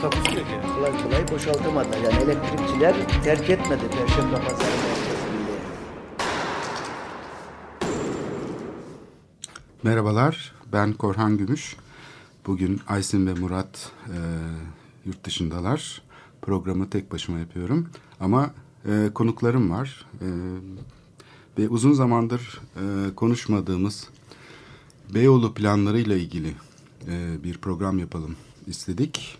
Takusuyor yani. kolay kolay boşaltamadılar. Yani elektrikçiler terk etmedi Perşembe Pazarı merkezinde. Merhabalar, ben Korhan Gümüş. Bugün Aysin ve Murat e, yurt dışındalar. Programı tek başıma yapıyorum. Ama e, konuklarım var. E, ve uzun zamandır e, konuşmadığımız Beyoğlu planlarıyla ilgili e, bir program yapalım istedik.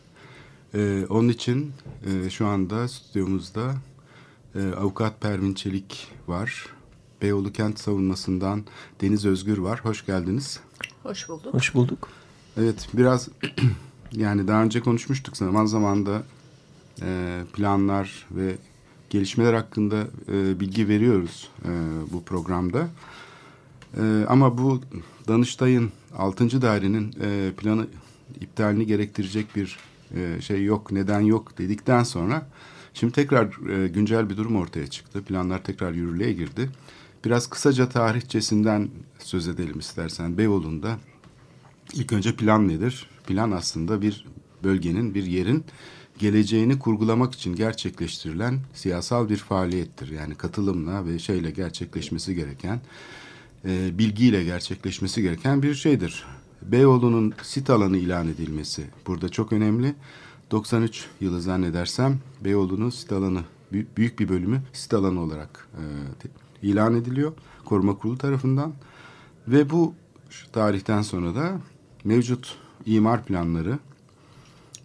E, onun için e, şu anda stüdyomuzda e, avukat Pervin Çelik var. Beyoğlu Kent Savunması'ndan Deniz Özgür var. Hoş geldiniz. Hoş bulduk. Hoş bulduk. Evet biraz yani daha önce konuşmuştuk zaman zaman da e, planlar ve gelişmeler hakkında e, bilgi veriyoruz e, bu programda. E, ama bu Danıştay'ın 6. dairenin e, planı iptalini gerektirecek bir e, şey yok, neden yok dedikten sonra şimdi tekrar e, güncel bir durum ortaya çıktı. Planlar tekrar yürürlüğe girdi. Biraz kısaca tarihçesinden söz edelim istersen. Beyoğlu'nda ilk önce plan nedir? Plan aslında bir bölgenin, bir yerin geleceğini kurgulamak için gerçekleştirilen siyasal bir faaliyettir. Yani katılımla ve şeyle gerçekleşmesi gereken, e, bilgiyle gerçekleşmesi gereken bir şeydir. Beyoğlu'nun sit alanı ilan edilmesi burada çok önemli. 93 yılı zannedersem Beyoğlu'nun sit alanı, büyük, bir bölümü sit alanı olarak e, ilan ediliyor. Koruma Kurulu tarafından. Ve bu tarihten sonra da mevcut imar planları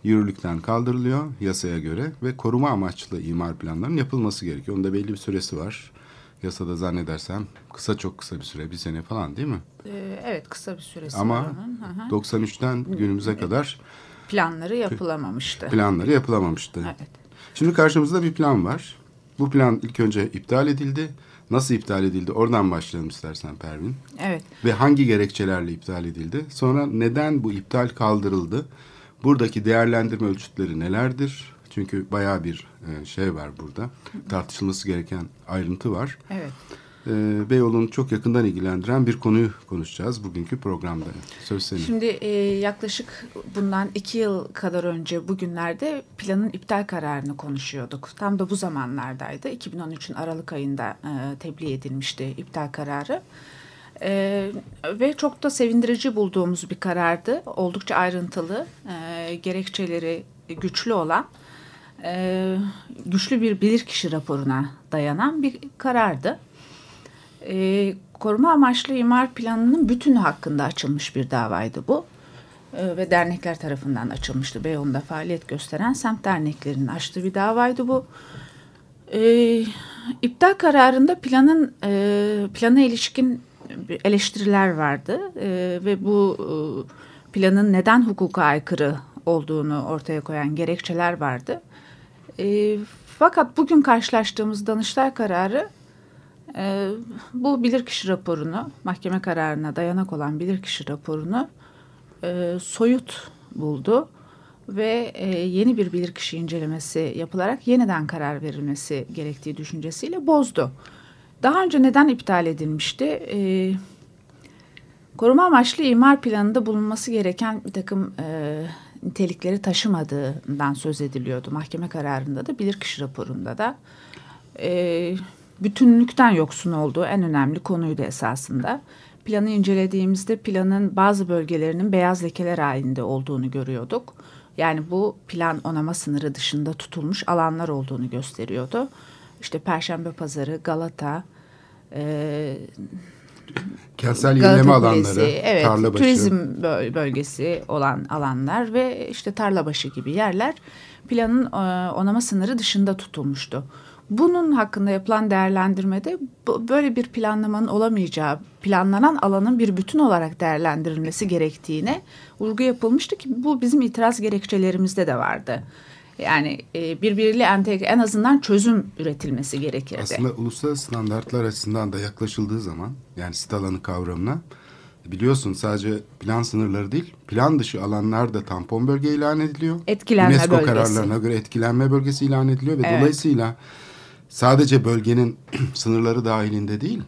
yürürlükten kaldırılıyor yasaya göre ve koruma amaçlı imar planlarının yapılması gerekiyor. Onda belli bir süresi var. Yasada zannedersem kısa çok kısa bir süre, bir sene falan değil mi? Ee, evet kısa bir süresi Ama var onun. Hı hı. 93'ten günümüze kadar Planları yapılamamıştı. planları yapılamamıştı. Evet. Şimdi karşımızda bir plan var. Bu plan ilk önce iptal edildi. Nasıl iptal edildi? Oradan başlayalım istersen Pervin. Evet. Ve hangi gerekçelerle iptal edildi? Sonra neden bu iptal kaldırıldı? Buradaki değerlendirme ölçütleri nelerdir? Çünkü bayağı bir e, şey var burada. Tartışılması gereken ayrıntı var. Evet. E, Beyoğlu'nu çok yakından ilgilendiren bir konuyu konuşacağız bugünkü programda. Söz senin. Şimdi e, yaklaşık bundan iki yıl kadar önce bugünlerde planın iptal kararını konuşuyorduk. Tam da bu zamanlardaydı. 2013'ün Aralık ayında e, tebliğ edilmişti iptal kararı. E, ve çok da sevindirici bulduğumuz bir karardı. Oldukça ayrıntılı, e, gerekçeleri güçlü olan, e, güçlü bir bilirkişi raporuna dayanan bir karardı. E, koruma amaçlı imar planının bütünü hakkında açılmış bir davaydı bu. E, ve dernekler tarafından açılmıştı. Beyoğlu'nda faaliyet gösteren semt derneklerinin açtığı bir davaydı bu. E, iptal kararında planın e, plana ilişkin eleştiriler vardı e, ve bu e, planın neden hukuka aykırı olduğunu ortaya koyan gerekçeler vardı. E, fakat bugün karşılaştığımız Danıştay kararı e, bu bilirkişi raporunu, mahkeme kararına dayanak olan bilirkişi raporunu e, soyut buldu ve e, yeni bir bilirkişi incelemesi yapılarak yeniden karar verilmesi gerektiği düşüncesiyle bozdu. Daha önce neden iptal edilmişti? E, koruma amaçlı imar planında bulunması gereken bir takım e, nitelikleri taşımadığından söz ediliyordu. Mahkeme kararında da bilirkişi raporunda da. E, bütünlükten yoksun olduğu en önemli konuydu esasında. Planı incelediğimizde planın bazı bölgelerinin beyaz lekeler halinde olduğunu görüyorduk. Yani bu plan onama sınırı dışında tutulmuş alanlar olduğunu gösteriyordu. İşte Perşembe Pazarı, Galata, e, Kentsel yenileme Kulesi, alanları, evet, Tarlabaşı. turizm böl- bölgesi olan alanlar ve işte Tarlabaşı gibi yerler planın e, onama sınırı dışında tutulmuştu. Bunun hakkında yapılan değerlendirmede böyle bir planlamanın olamayacağı, planlanan alanın bir bütün olarak değerlendirilmesi gerektiğine vurgu yapılmıştı ki bu bizim itiraz gerekçelerimizde de vardı. Yani e, birbiriyle entegre en azından çözüm üretilmesi gerekirdi. Aslında uluslararası standartlar açısından da yaklaşıldığı zaman yani sit alanı kavramına biliyorsun sadece plan sınırları değil plan dışı alanlar da tampon bölge ilan ediliyor. Etkilenme UNESCO bölgesi. kararlarına göre etkilenme bölgesi ilan ediliyor ve Evet. dolayısıyla sadece bölgenin sınırları dahilinde değil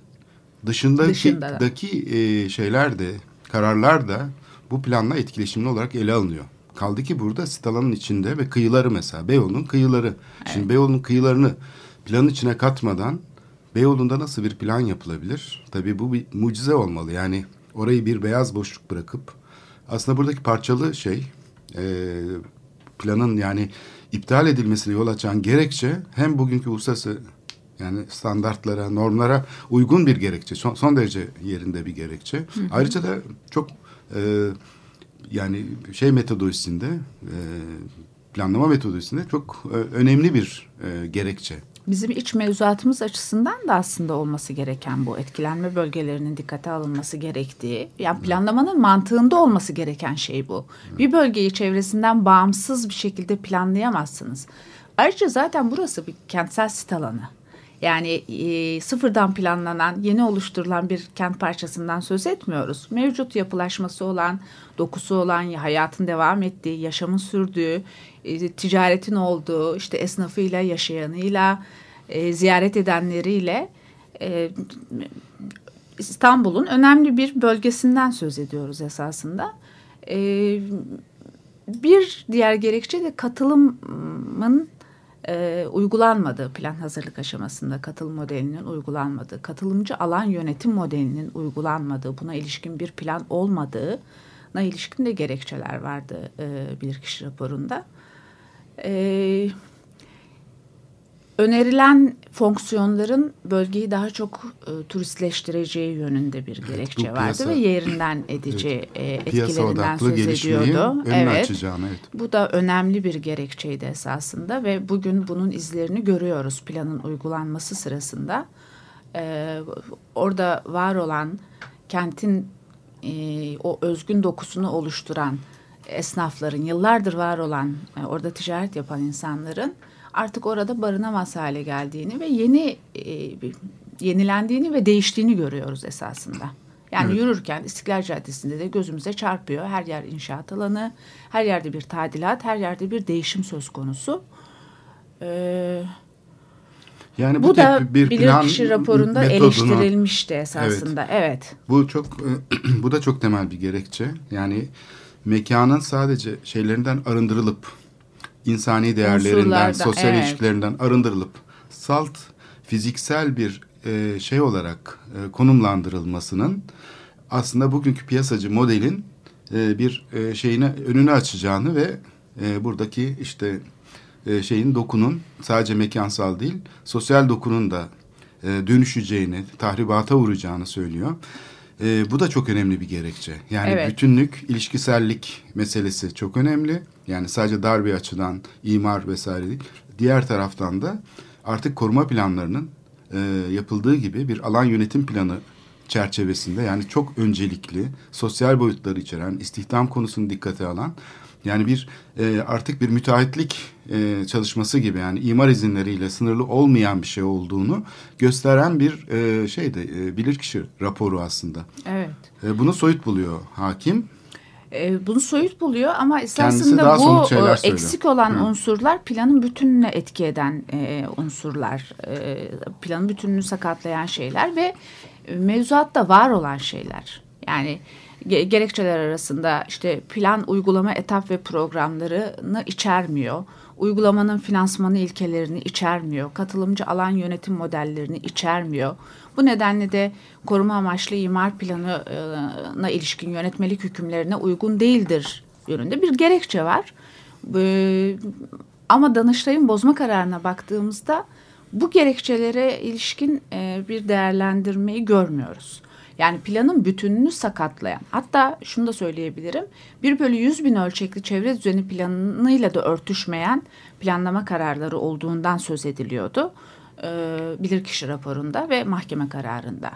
dışındaki Dışında da. daki, e, şeyler de kararlar da bu planla etkileşimli olarak ele alınıyor. Kaldı ki burada sit alanın içinde ve kıyıları mesela Beyoğlu'nun kıyıları. Şimdi Beyoğlu'nun kıyılarını planın içine katmadan Beyoğlu'nda nasıl bir plan yapılabilir? Tabii bu bir mucize olmalı. Yani orayı bir beyaz boşluk bırakıp aslında buradaki parçalı şey e, planın yani iptal edilmesine yol açan gerekçe hem bugünkü uluslararası yani standartlara, normlara uygun bir gerekçe. Son, son derece yerinde bir gerekçe. Ayrıca da çok e, yani şey metodolojisinde e, planlama metodolojisinde çok e, önemli bir e, gerekçe. Bizim iç mevzuatımız açısından da aslında olması gereken bu etkilenme bölgelerinin dikkate alınması gerektiği, yani planlamanın mantığında olması gereken şey bu. Bir bölgeyi çevresinden bağımsız bir şekilde planlayamazsınız. Ayrıca zaten burası bir kentsel sit alanı. Yani e, sıfırdan planlanan, yeni oluşturulan bir kent parçasından söz etmiyoruz. Mevcut yapılaşması olan, dokusu olan, hayatın devam ettiği, yaşamın sürdüğü, e, ticaretin olduğu, işte esnafıyla, yaşayanıyla, e, ziyaret edenleriyle e, İstanbul'un önemli bir bölgesinden söz ediyoruz esasında. E, bir diğer gerekçe de katılımın e, uygulanmadığı plan hazırlık aşamasında katılım modelinin uygulanmadığı, katılımcı alan yönetim modelinin uygulanmadığı, buna ilişkin bir plan olmadığına ilişkin de gerekçeler vardı e, bilirkişi raporunda. E, önerilen fonksiyonların bölgeyi daha çok e, turistleştireceği yönünde bir gerekçe vardı piyasa- ve yerinden edici e, Piyasa etkilerinden söz ediyordu. Evet. açacağını. Evet. Bu da önemli bir gerekçeydi esasında ve bugün bunun izlerini görüyoruz planın uygulanması sırasında. Ee, orada var olan kentin e, o özgün dokusunu oluşturan esnafların, yıllardır var olan e, orada ticaret yapan insanların artık orada barınamaz hale geldiğini ve yeni e, yenilendiğini ve değiştiğini görüyoruz esasında. Yani yürürken İstiklal Caddesi'nde de gözümüze çarpıyor. Her yer inşaat alanı, her yerde bir tadilat, her yerde bir değişim söz konusu. Ee, Yani bu, da tip bir bilirkişi raporunda metodunu- eleştirilmişti esasında. Evet. Bu çok bu da çok temel bir gerekçe. Yani mekanın sadece şeylerinden arındırılıp insani değerlerinden, sosyal evet. ilişkilerinden arındırılıp salt fiziksel bir e, şey olarak e, konumlandırılmasının aslında bugünkü piyasacı modelin e, bir e, şeyine önünü açacağını ve e, buradaki işte e, şeyin dokunun sadece mekansal değil sosyal dokunun da e, dönüşeceğini, tahribata uğrayacağını söylüyor. E, bu da çok önemli bir gerekçe. Yani Evet. bütünlük, ilişkisellik meselesi çok önemli. Yani sadece dar bir açıdan imar vesaire değil. Diğer taraftan da artık koruma planlarının e, yapıldığı gibi bir alan yönetim planı çerçevesinde yani çok öncelikli sosyal boyutları içeren istihdam konusunu dikkate alan yani bir e, artık bir müteahhitlik e, çalışması gibi yani imar izinleriyle sınırlı olmayan bir şey olduğunu gösteren bir e, şeydi e, bilirkişi raporu aslında. Evet. E, bunu soyut buluyor hakim. E, bunu soyut buluyor ama esasında bu e, eksik olan Hı. unsurlar planın bütününe etki eden e, unsurlar. E, planın bütününü sakatlayan şeyler ve mevzuatta var olan şeyler. Yani gerekçeler arasında işte plan uygulama etap ve programlarını içermiyor. Uygulamanın finansmanı ilkelerini içermiyor. Katılımcı alan yönetim modellerini içermiyor. Bu nedenle de koruma amaçlı imar planına ilişkin yönetmelik hükümlerine uygun değildir yönünde bir gerekçe var. Ama Danıştay'ın bozma kararına baktığımızda bu gerekçelere ilişkin bir değerlendirmeyi görmüyoruz. Yani planın bütününü sakatlayan hatta şunu da söyleyebilirim 1 bölü 100 bin ölçekli çevre düzeni planıyla da örtüşmeyen planlama kararları olduğundan söz ediliyordu. E, bilirkişi raporunda ve mahkeme kararında.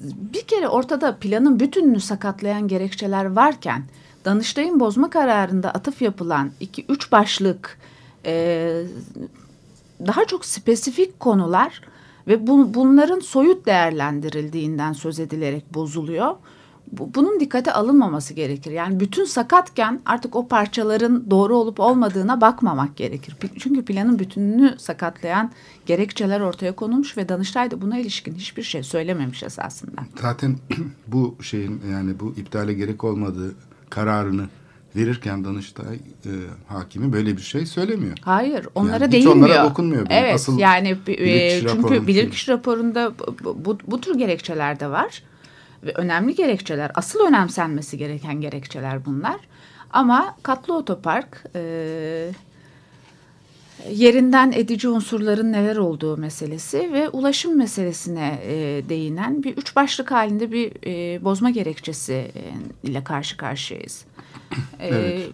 Bir kere ortada planın bütününü sakatlayan gerekçeler varken Danıştay'ın bozma kararında atıf yapılan 2-3 başlık e, daha çok spesifik konular ve bu, bunların soyut değerlendirildiğinden söz edilerek bozuluyor. Bu, bunun dikkate alınmaması gerekir. Yani bütün sakatken artık o parçaların doğru olup olmadığına bakmamak gerekir. Çünkü planın bütününü sakatlayan gerekçeler ortaya konulmuş ve Danıştay da buna ilişkin hiçbir şey söylememiş esasında. Zaten bu şeyin yani bu iptale gerek olmadığı kararını verirken Danıştay e, hakimi böyle bir şey söylemiyor. Hayır, onlara yani değinmiyor. Hiç onlara dokunmuyor. Bile. Evet, Asıl yani e, çünkü bilirkişi raporunda bu, bu, bu tür gerekçeler de var ve önemli gerekçeler, asıl önemsenmesi gereken gerekçeler bunlar. Ama katlı otopark e, yerinden edici unsurların neler olduğu meselesi ve ulaşım meselesine e, değinen bir üç başlık halinde bir e, bozma gerekçesi e, ile karşı karşıyayız. E, Evet.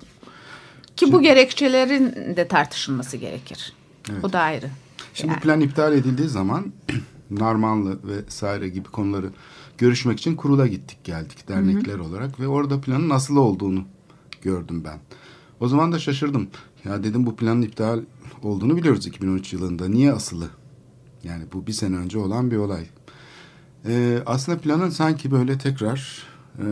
Ki bu gerekçelerin de tartışılması gerekir. Evet. O da ayrı. Şimdi Yani. plan iptal edildiği zaman Narmanlı ve Saire gibi konuları görüşmek için kurula gittik geldik dernekler olarak ve orada planın nasıl olduğunu gördüm ben. O zaman da şaşırdım. Ya dedim bu planın iptal olduğunu biliyoruz 2013 yılında. Niye asılı? Yani bu bir sene önce olan bir olay. Ee, aslında planın sanki böyle tekrar e,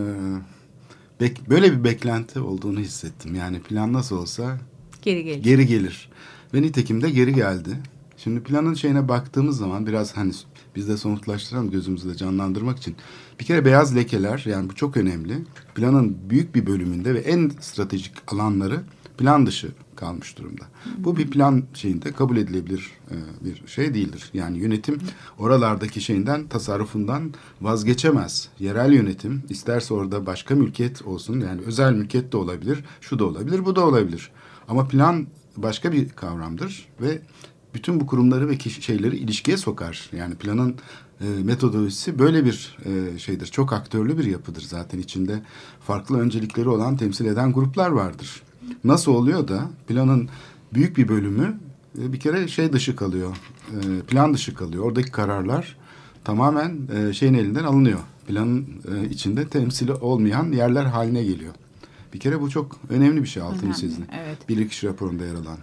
bek- böyle bir beklenti olduğunu hissettim. Yani plan nasıl olsa Geri gelir. geri gelir. Ve nitekim de geri geldi. Şimdi planın şeyine baktığımız zaman biraz hani biz de somutlaştıralım gözümüzde canlandırmak için. Bir kere beyaz lekeler yani bu çok önemli. Planın büyük bir bölümünde ve en stratejik alanları plan dışı kalmış durumda. Bu bir plan şeyinde kabul edilebilir e, bir şey değildir. Yani yönetim oralardaki şeyinden tasarrufundan vazgeçemez. Yerel yönetim isterse orada başka mülkiyet olsun yani özel mülkiyet de olabilir, şu da olabilir, bu da olabilir. Ama plan başka bir kavramdır ve bütün bu kurumları ve kişi, şeyleri ilişkiye sokar. Yani planın e, metodolojisi böyle bir e, şeydir. Çok aktörlü bir yapıdır zaten içinde farklı öncelikleri olan temsil eden gruplar vardır. Nasıl oluyor da planın büyük bir bölümü e, bir kere şey dışı kalıyor, e, plan dışı kalıyor. Oradaki kararlar tamamen e, şeyin elinden alınıyor. Planın içinde temsili olmayan yerler haline geliyor. Bir kere bu çok önemli bir şey altını çizdi. evet. Bilirkişi raporunda yer alan.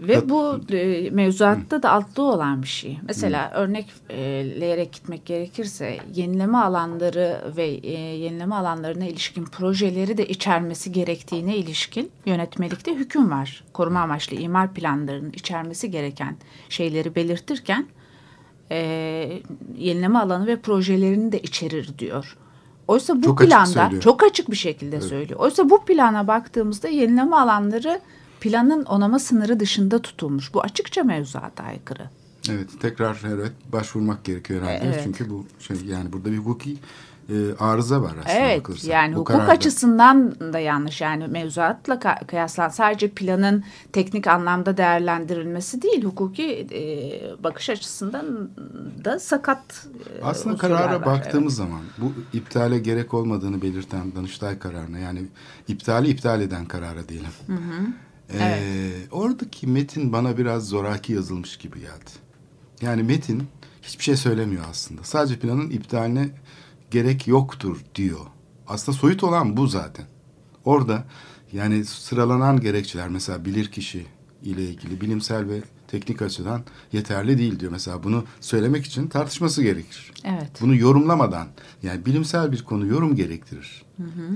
Ve bu e, mevzuatta da altlı olan bir şey. Mesela örnekleyerek gitmek gerekirse yenileme alanları ve e, yenileme alanlarına ilişkin projeleri de içermesi gerektiğine ilişkin yönetmelikte hüküm var. Koruma amaçlı imar planlarının içermesi gereken şeyleri belirtirken e, yenileme alanı ve projelerini de içerir diyor. Oysa bu Çok açık planda söylüyor. çok açık bir şekilde söylüyor. Oysa bu plana baktığımızda yenileme alanları planın onama sınırı dışında tutulmuş. Bu açıkça mevzuata aykırı. Evet tekrar evet başvurmak gerekiyor herhalde. Evet. Çünkü bu şey yani burada bir hukuki e, arıza var aslında Evet bakılırsa. yani Bu hukuk kararda. açısından da yanlış. Yani mevzuatla kıyaslan sadece planın teknik anlamda değerlendirilmesi değil. Hukuki e, bakış açısından da sakat e, Aslında karara var. baktığımız zaman bu iptale gerek olmadığını belirten Danıştay kararına yani iptali iptal eden karara diyelim. Ee, Oradaki metin bana biraz zoraki yazılmış gibi geldi. Yani metin hiçbir şey söylemiyor aslında. Sadece planın iptaline gerek yoktur diyor. Aslında soyut olan bu zaten. Orada yani sıralanan gerekçeler mesela bilirkişi ile ilgili bilimsel ve teknik açıdan yeterli değil diyor. Mesela bunu söylemek için tartışması gerekir. Evet. Bunu yorumlamadan yani bilimsel bir konu yorum gerektirir.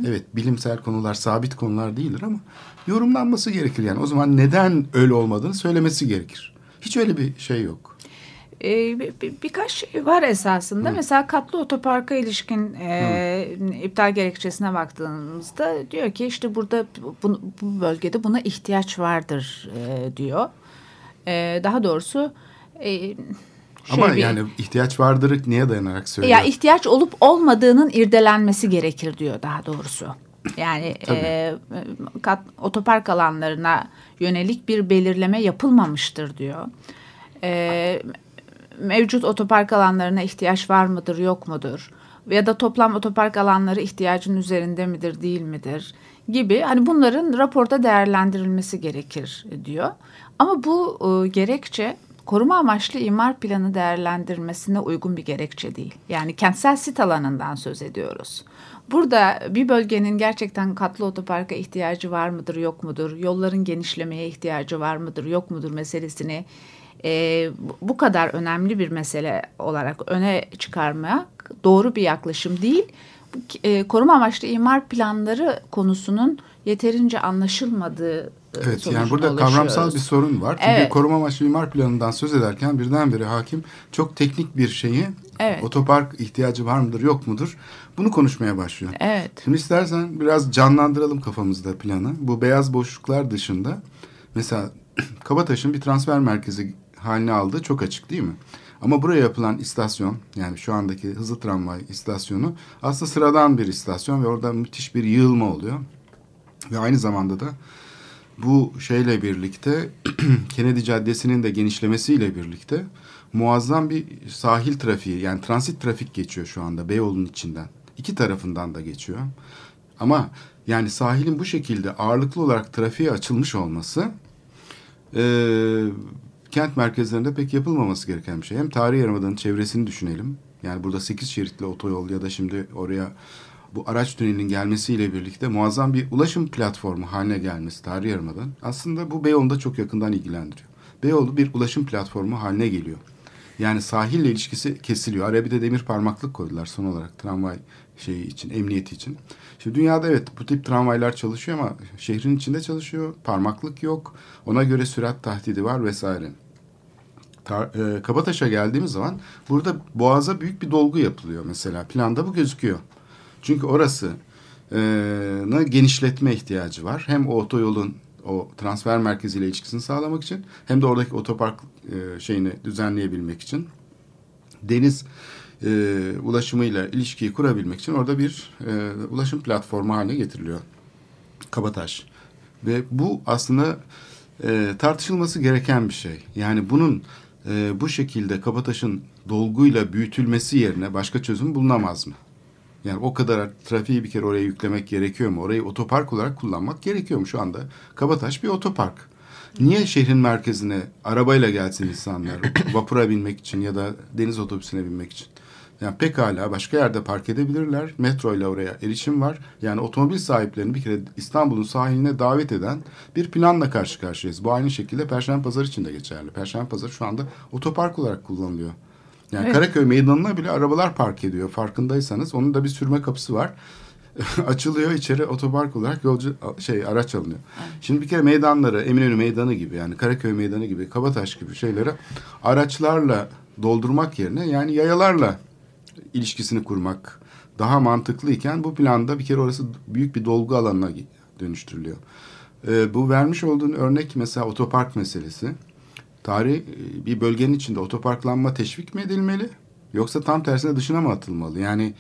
Evet bilimsel konular sabit konular değildir ama yorumlanması gerekir. Yani o zaman neden öyle olmadığını söylemesi gerekir. Hiç öyle bir şey yok. Ee, bir- bir- birkaç şey var esasında. Mesela katlı otoparka ilişkin e, iptal gerekçesine baktığımızda diyor ki işte burada bu, bu bölgede buna ihtiyaç vardır e, diyor. E, daha doğrusu e, Ama şöyle bir- yani ihtiyaç vardır neye dayanarak söylüyor? ya ihtiyaç olup olmadığının irdelenmesi gerekir diyor daha doğrusu. Yani e, kat, otopark alanlarına yönelik bir belirleme yapılmamıştır diyor. E, mevcut otopark alanlarına ihtiyaç var mıdır yok mudur? Ya da toplam otopark alanları ihtiyacın üzerinde midir değil midir gibi hani bunların raporda değerlendirilmesi gerekir diyor. Ama bu e, gerekçe koruma amaçlı imar planı değerlendirmesine uygun bir gerekçe değil. Yani kentsel sit alanından söz ediyoruz. Burada bir bölgenin gerçekten katlı otoparka ihtiyacı var mıdır, yok mudur? Yolların genişlemeye ihtiyacı var mıdır, yok mudur meselesini e, bu kadar önemli bir mesele olarak öne çıkarmak doğru bir yaklaşım değil. E, koruma amaçlı imar planları konusunun yeterince anlaşılmadığı Evet yani burada kavramsal bir sorun var. Çünkü evet. koruma amaçlı imar planından söz ederken birdenbire hakim çok teknik bir şeyi evet. otopark ihtiyacı var mıdır yok mudur bunu konuşmaya başlıyor. Evet. Şimdi istersen biraz canlandıralım kafamızda planı. Bu beyaz boşluklar dışında mesela Kabataş'ın bir transfer merkezi haline aldığı çok açık değil mi? Ama buraya yapılan istasyon yani şu andaki hızlı tramvay istasyonu aslında sıradan bir istasyon ve orada müthiş bir yığılma oluyor. Ve aynı zamanda da bu şeyle birlikte Kennedy Caddesi'nin de genişlemesiyle birlikte muazzam bir sahil trafiği yani transit trafik geçiyor şu anda Beyoğlu'nun içinden. İki tarafından da geçiyor. Ama yani sahilin bu şekilde ağırlıklı olarak trafiğe açılmış olması e, kent merkezlerinde pek yapılmaması gereken bir şey. Hem tarihi yarımadanın çevresini düşünelim. Yani burada sekiz şeritli otoyol ya da şimdi oraya bu araç tünelinin gelmesiyle birlikte muazzam bir ulaşım platformu haline gelmesi tarihi yarımadan aslında bu Beyoğlu'nu da çok yakından ilgilendiriyor. Beyoğlu bir ulaşım platformu haline geliyor. Yani sahille ilişkisi kesiliyor. Araya bir de demir parmaklık koydular son olarak tramvay şeyi için, emniyeti için. Şimdi dünyada evet bu tip tramvaylar çalışıyor ama şehrin içinde çalışıyor. Parmaklık yok. Ona göre sürat tahdidi var vesaire. Tar e, Kabataş'a geldiğimiz zaman burada boğaza büyük bir dolgu yapılıyor mesela. Planda bu gözüküyor. Çünkü orası e, genişletme ihtiyacı var. Hem o otoyolun o transfer merkeziyle ilişkisini sağlamak için hem de oradaki otopark e, şeyini düzenleyebilmek için deniz e, ulaşımıyla ilişkiyi kurabilmek için orada bir e, ulaşım platformu haline getiriliyor Kabataş. Ve bu aslında e, tartışılması gereken bir şey. Yani bunun e, bu şekilde Kabataş'ın dolguyla büyütülmesi yerine başka çözüm bulunamaz mı? Yani o kadar trafiği bir kere oraya yüklemek gerekiyor mu? Orayı otopark olarak kullanmak gerekiyor mu şu anda? Kabataş bir otopark. Niye şehrin merkezine arabayla gelsin insanlar vapura binmek için ya da deniz otobüsüne binmek için? Yani pekala başka yerde park edebilirler. Metro ile oraya erişim var. Yani otomobil sahiplerini bir kere İstanbul'un sahiline davet eden bir planla karşı karşıyayız. Bu aynı şekilde Perşembe Pazarı için de geçerli. Perşembe Pazarı şu anda otopark olarak kullanılıyor. Yani evet. Karaköy meydanına bile arabalar park ediyor. Farkındaysanız onun da bir sürme kapısı var. Açılıyor içeri otopark olarak yolcu şey araç alınıyor. Evet. Şimdi bir kere meydanları Eminönü Meydanı gibi yani Karaköy Meydanı gibi Kabataş gibi şeyleri araçlarla doldurmak yerine yani yayalarla ilişkisini kurmak daha mantıklıyken bu planda bir kere orası büyük bir dolgu alanına dönüştürülüyor. Ee, bu vermiş olduğun örnek mesela otopark meselesi tarih e, bir bölgenin içinde otoparklanma teşvik mi edilmeli yoksa tam tersine dışına mı atılmalı? Yani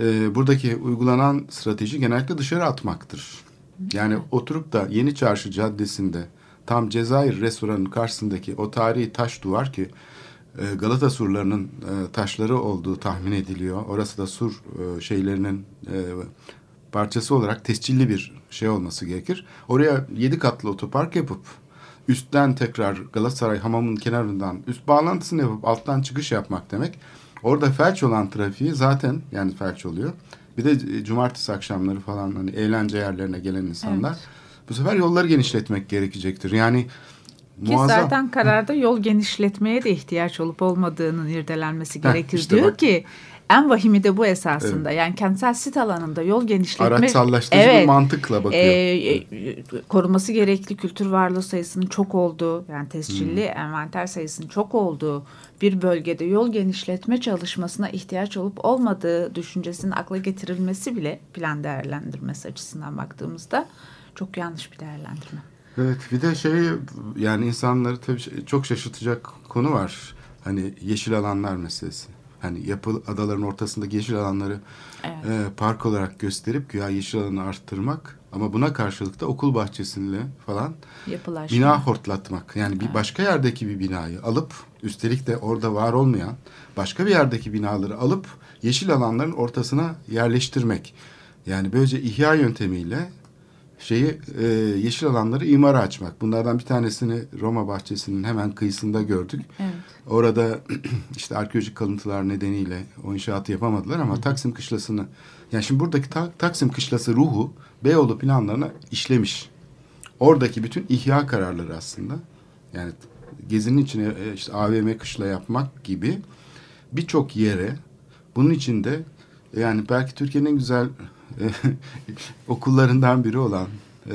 e, buradaki uygulanan strateji genellikle dışarı atmaktır. Yani oturup da Yeni Çarşı Caddesi'nde tam Cezayir restoranın karşısındaki o tarihi taş duvar ki Galata surlarının e, taşları olduğu tahmin ediliyor. Orası da sur e, şeylerinin e, parçası olarak tescilli bir şey olması gerekir. Oraya yedi katlı otopark yapıp üstten tekrar Galatasaray hamamın kenarından üst bağlantısını yapıp alttan çıkış yapmak demek. Orada felç olan trafiği zaten yani felç oluyor. Bir de e, cumartesi akşamları falan hani eğlence yerlerine gelen insanlar. Evet. Bu sefer yolları genişletmek gerekecektir. Yani ki muazzam. zaten kararda yol genişletmeye de ihtiyaç olup olmadığının irdelenmesi gerekir. işte Diyor bak. ki en vahimi de bu esasında. Evet. Yani kentsel sit alanında yol genişletme... Araçsallaştırıcı evet, bir mantıkla bakıyor. E, e, koruması gerekli kültür varlığı sayısının çok olduğu, yani tescilli hmm. envanter sayısının çok olduğu bir bölgede yol genişletme çalışmasına ihtiyaç olup olmadığı düşüncesinin akla getirilmesi bile plan değerlendirmesi açısından baktığımızda çok yanlış bir değerlendirme. Evet bir de şey yani insanları tabii çok şaşırtacak konu var. Hani yeşil alanlar meselesi hani yapı adaların ortasındaki yeşil alanları evet. e, park olarak gösterip güya yeşil alanı arttırmak ama buna karşılık da okul bahçesinde falan Yapılaşma. bina hortlatmak. Yani bir başka yerdeki bir binayı alıp üstelik de orada var olmayan başka bir yerdeki binaları alıp yeşil alanların ortasına yerleştirmek. Yani böylece ihya yöntemiyle şeyi e, yeşil alanları imara açmak. Bunlardan bir tanesini Roma bahçesinin hemen kıyısında gördük. Evet. Orada işte arkeolojik kalıntılar nedeniyle o inşaatı yapamadılar ama Taksim Kışlası'nı yani şimdi buradaki Ta- Taksim Kışlası ruhu Beyoğlu planlarına işlemiş. Oradaki bütün ihya kararları aslında yani gezinin içine e, işte AVM kışla yapmak gibi birçok yere bunun içinde yani belki Türkiye'nin en güzel e, okullarından biri olan e,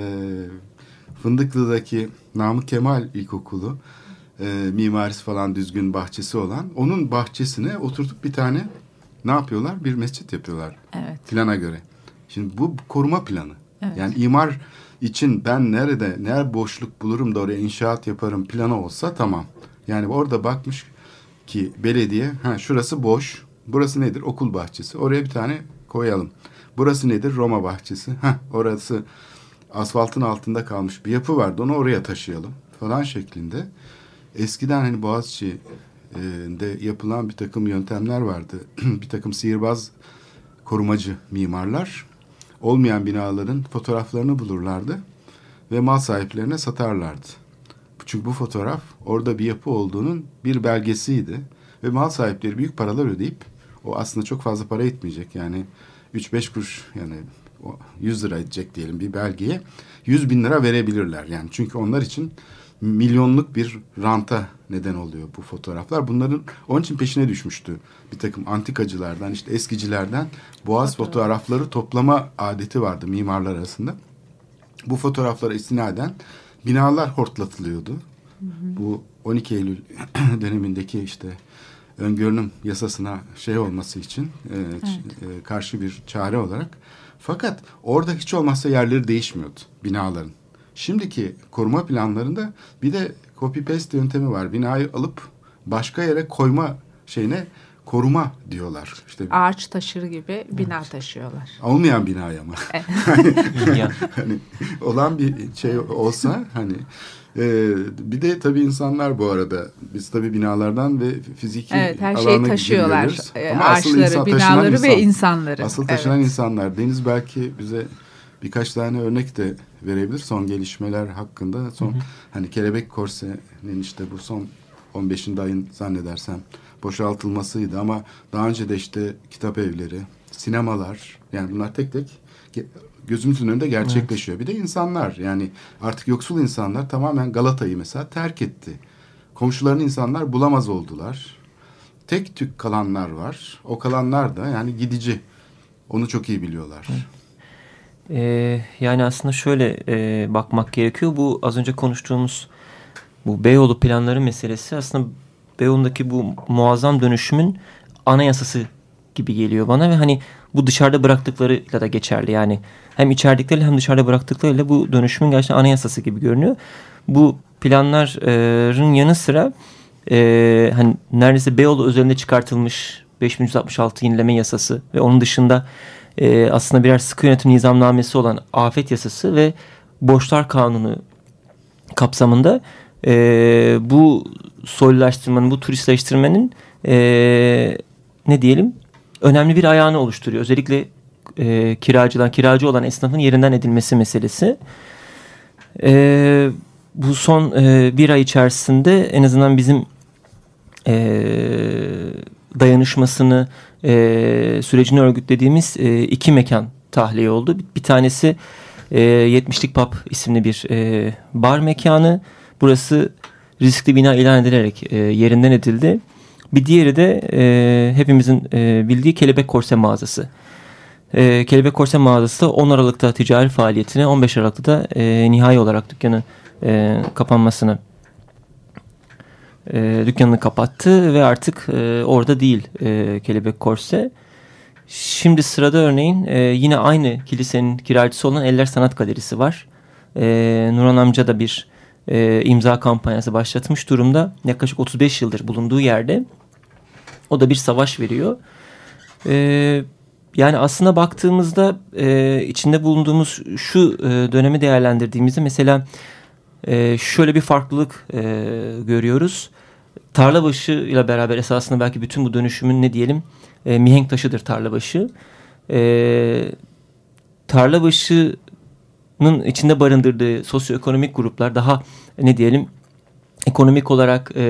Fındıklı'daki Namık Kemal İlkokulu e, mimarisi falan düzgün bahçesi olan onun bahçesine oturtup bir tane ne yapıyorlar? Bir mescit yapıyorlar Evet. plana göre. Şimdi bu koruma planı. Evet. Yani imar için ben nerede, nerede boşluk bulurum da oraya inşaat yaparım planı olsa tamam. Yani orada bakmış ki belediye, ha şurası boş, burası nedir? Okul bahçesi. Oraya bir tane koyalım. Burası nedir? Roma bahçesi. Ha orası asfaltın altında kalmış bir yapı vardı. Onu oraya taşıyalım falan şeklinde. Eskiden hani Boğaziçi'de yapılan bir takım yöntemler vardı. bir takım sihirbaz korumacı mimarlar olmayan binaların fotoğraflarını bulurlardı ve mal sahiplerine satarlardı. Çünkü bu fotoğraf orada bir yapı olduğunun bir belgesiydi ve mal sahipleri büyük paralar ödeyip o aslında çok fazla para etmeyecek yani 3-5 kuruş yani o 100 lira edecek diyelim bir belgeye 100 bin lira verebilirler yani çünkü onlar için milyonluk bir ranta neden oluyor bu fotoğraflar. Bunların onun için peşine düşmüştü bir takım antikacılardan işte eskicilerden boğaz fotoğrafları toplama adeti vardı mimarlar arasında. Bu fotoğraflara istinaden binalar hortlatılıyordu. Bu 12 Eylül dönemindeki işte öngörünüm yasasına şey olması için e, ç- e, karşı bir çare olarak. Fakat orada hiç olmazsa yerleri değişmiyordu binaların. Şimdiki koruma planlarında bir de copy paste yöntemi var. Binayı alıp başka yere koyma şeyine koruma diyorlar. İşte Ağaç taşır gibi bina taşıyorlar. olmayan binaya ama. Ya. hani olan bir şey olsa hani e, bir de tabii insanlar bu arada biz tabii binalardan ve fiziki Evet her şeyi taşıyorlar. Ee, Ama asıl Ağaçları, insan- binaları insan. ve insanları. Asıl taşınan Evet. insanlar. Deniz belki bize birkaç tane örnek de verebilir son gelişmeler hakkında. Son hani kelebek korsenin işte bu son 15. ayın zannedersem boşaltılmasıydı ama daha önce de işte kitap evleri, sinemalar yani bunlar tek tek gözümüzün önünde gerçekleşiyor. Bir de insanlar yani artık yoksul insanlar tamamen Galata'yı mesela terk etti. Komşularını insanlar bulamaz oldular. Tek tük kalanlar var. O kalanlar da yani gidici. Onu çok iyi biliyorlar. Ee, yani aslında şöyle e, bakmak gerekiyor. Bu az önce konuştuğumuz bu Beyoğlu planları meselesi aslında Beyoğlu'ndaki bu muazzam dönüşümün anayasası gibi geliyor bana ve hani bu dışarıda bıraktıklarıyla da geçerli. Yani hem içerdikleriyle hem dışarıda bıraktıklarıyla bu dönüşümün gerçekten anayasası gibi görünüyor. Bu planların yanı sıra e, hani neredeyse Beyoğlu özelinde çıkartılmış 5166 yenileme yasası ve onun dışında e, aslında birer sıkı yönetim nizamnamesi olan afet yasası ve borçlar kanunu kapsamında e, bu soylulaştırmanın, bu turistleştirmenin e, ne diyelim önemli bir ayağını oluşturuyor. Özellikle e, kiracıdan, kiracı olan esnafın yerinden edilmesi meselesi. E, bu son e, bir ay içerisinde en azından bizim e, dayanışmasını e, sürecini örgütlediğimiz e, iki mekan tahliye oldu. Bir, bir tanesi e, 70'lik Pub isimli bir e, bar mekanı. Burası riskli bina ilan edilerek e, yerinden edildi. Bir diğeri de e, hepimizin e, bildiği Kelebek Korse mağazası. E, Kelebek Korse mağazası 10 Aralık'ta ticari faaliyetine 15 Aralık'ta da e, nihai olarak dükkanı e, kapanmasını e, dükkanını kapattı ve artık e, orada değil e, Kelebek Korse. Şimdi sırada örneğin e, yine aynı kilisenin kiracısı olan Eller Sanat Galerisi var. E, Nurhan amca da bir e, imza kampanyası başlatmış durumda. Yaklaşık 35 yıldır bulunduğu yerde. O da bir savaş veriyor. E, yani aslında baktığımızda e, içinde bulunduğumuz şu e, dönemi değerlendirdiğimizde mesela e, şöyle bir farklılık e, görüyoruz. Tarlabaşı ile beraber esasında belki bütün bu dönüşümün ne diyelim e, mihenk taşıdır Tarlabaşı. E, Tarlabaşı içinde barındırdığı sosyoekonomik gruplar daha ne diyelim ekonomik olarak e,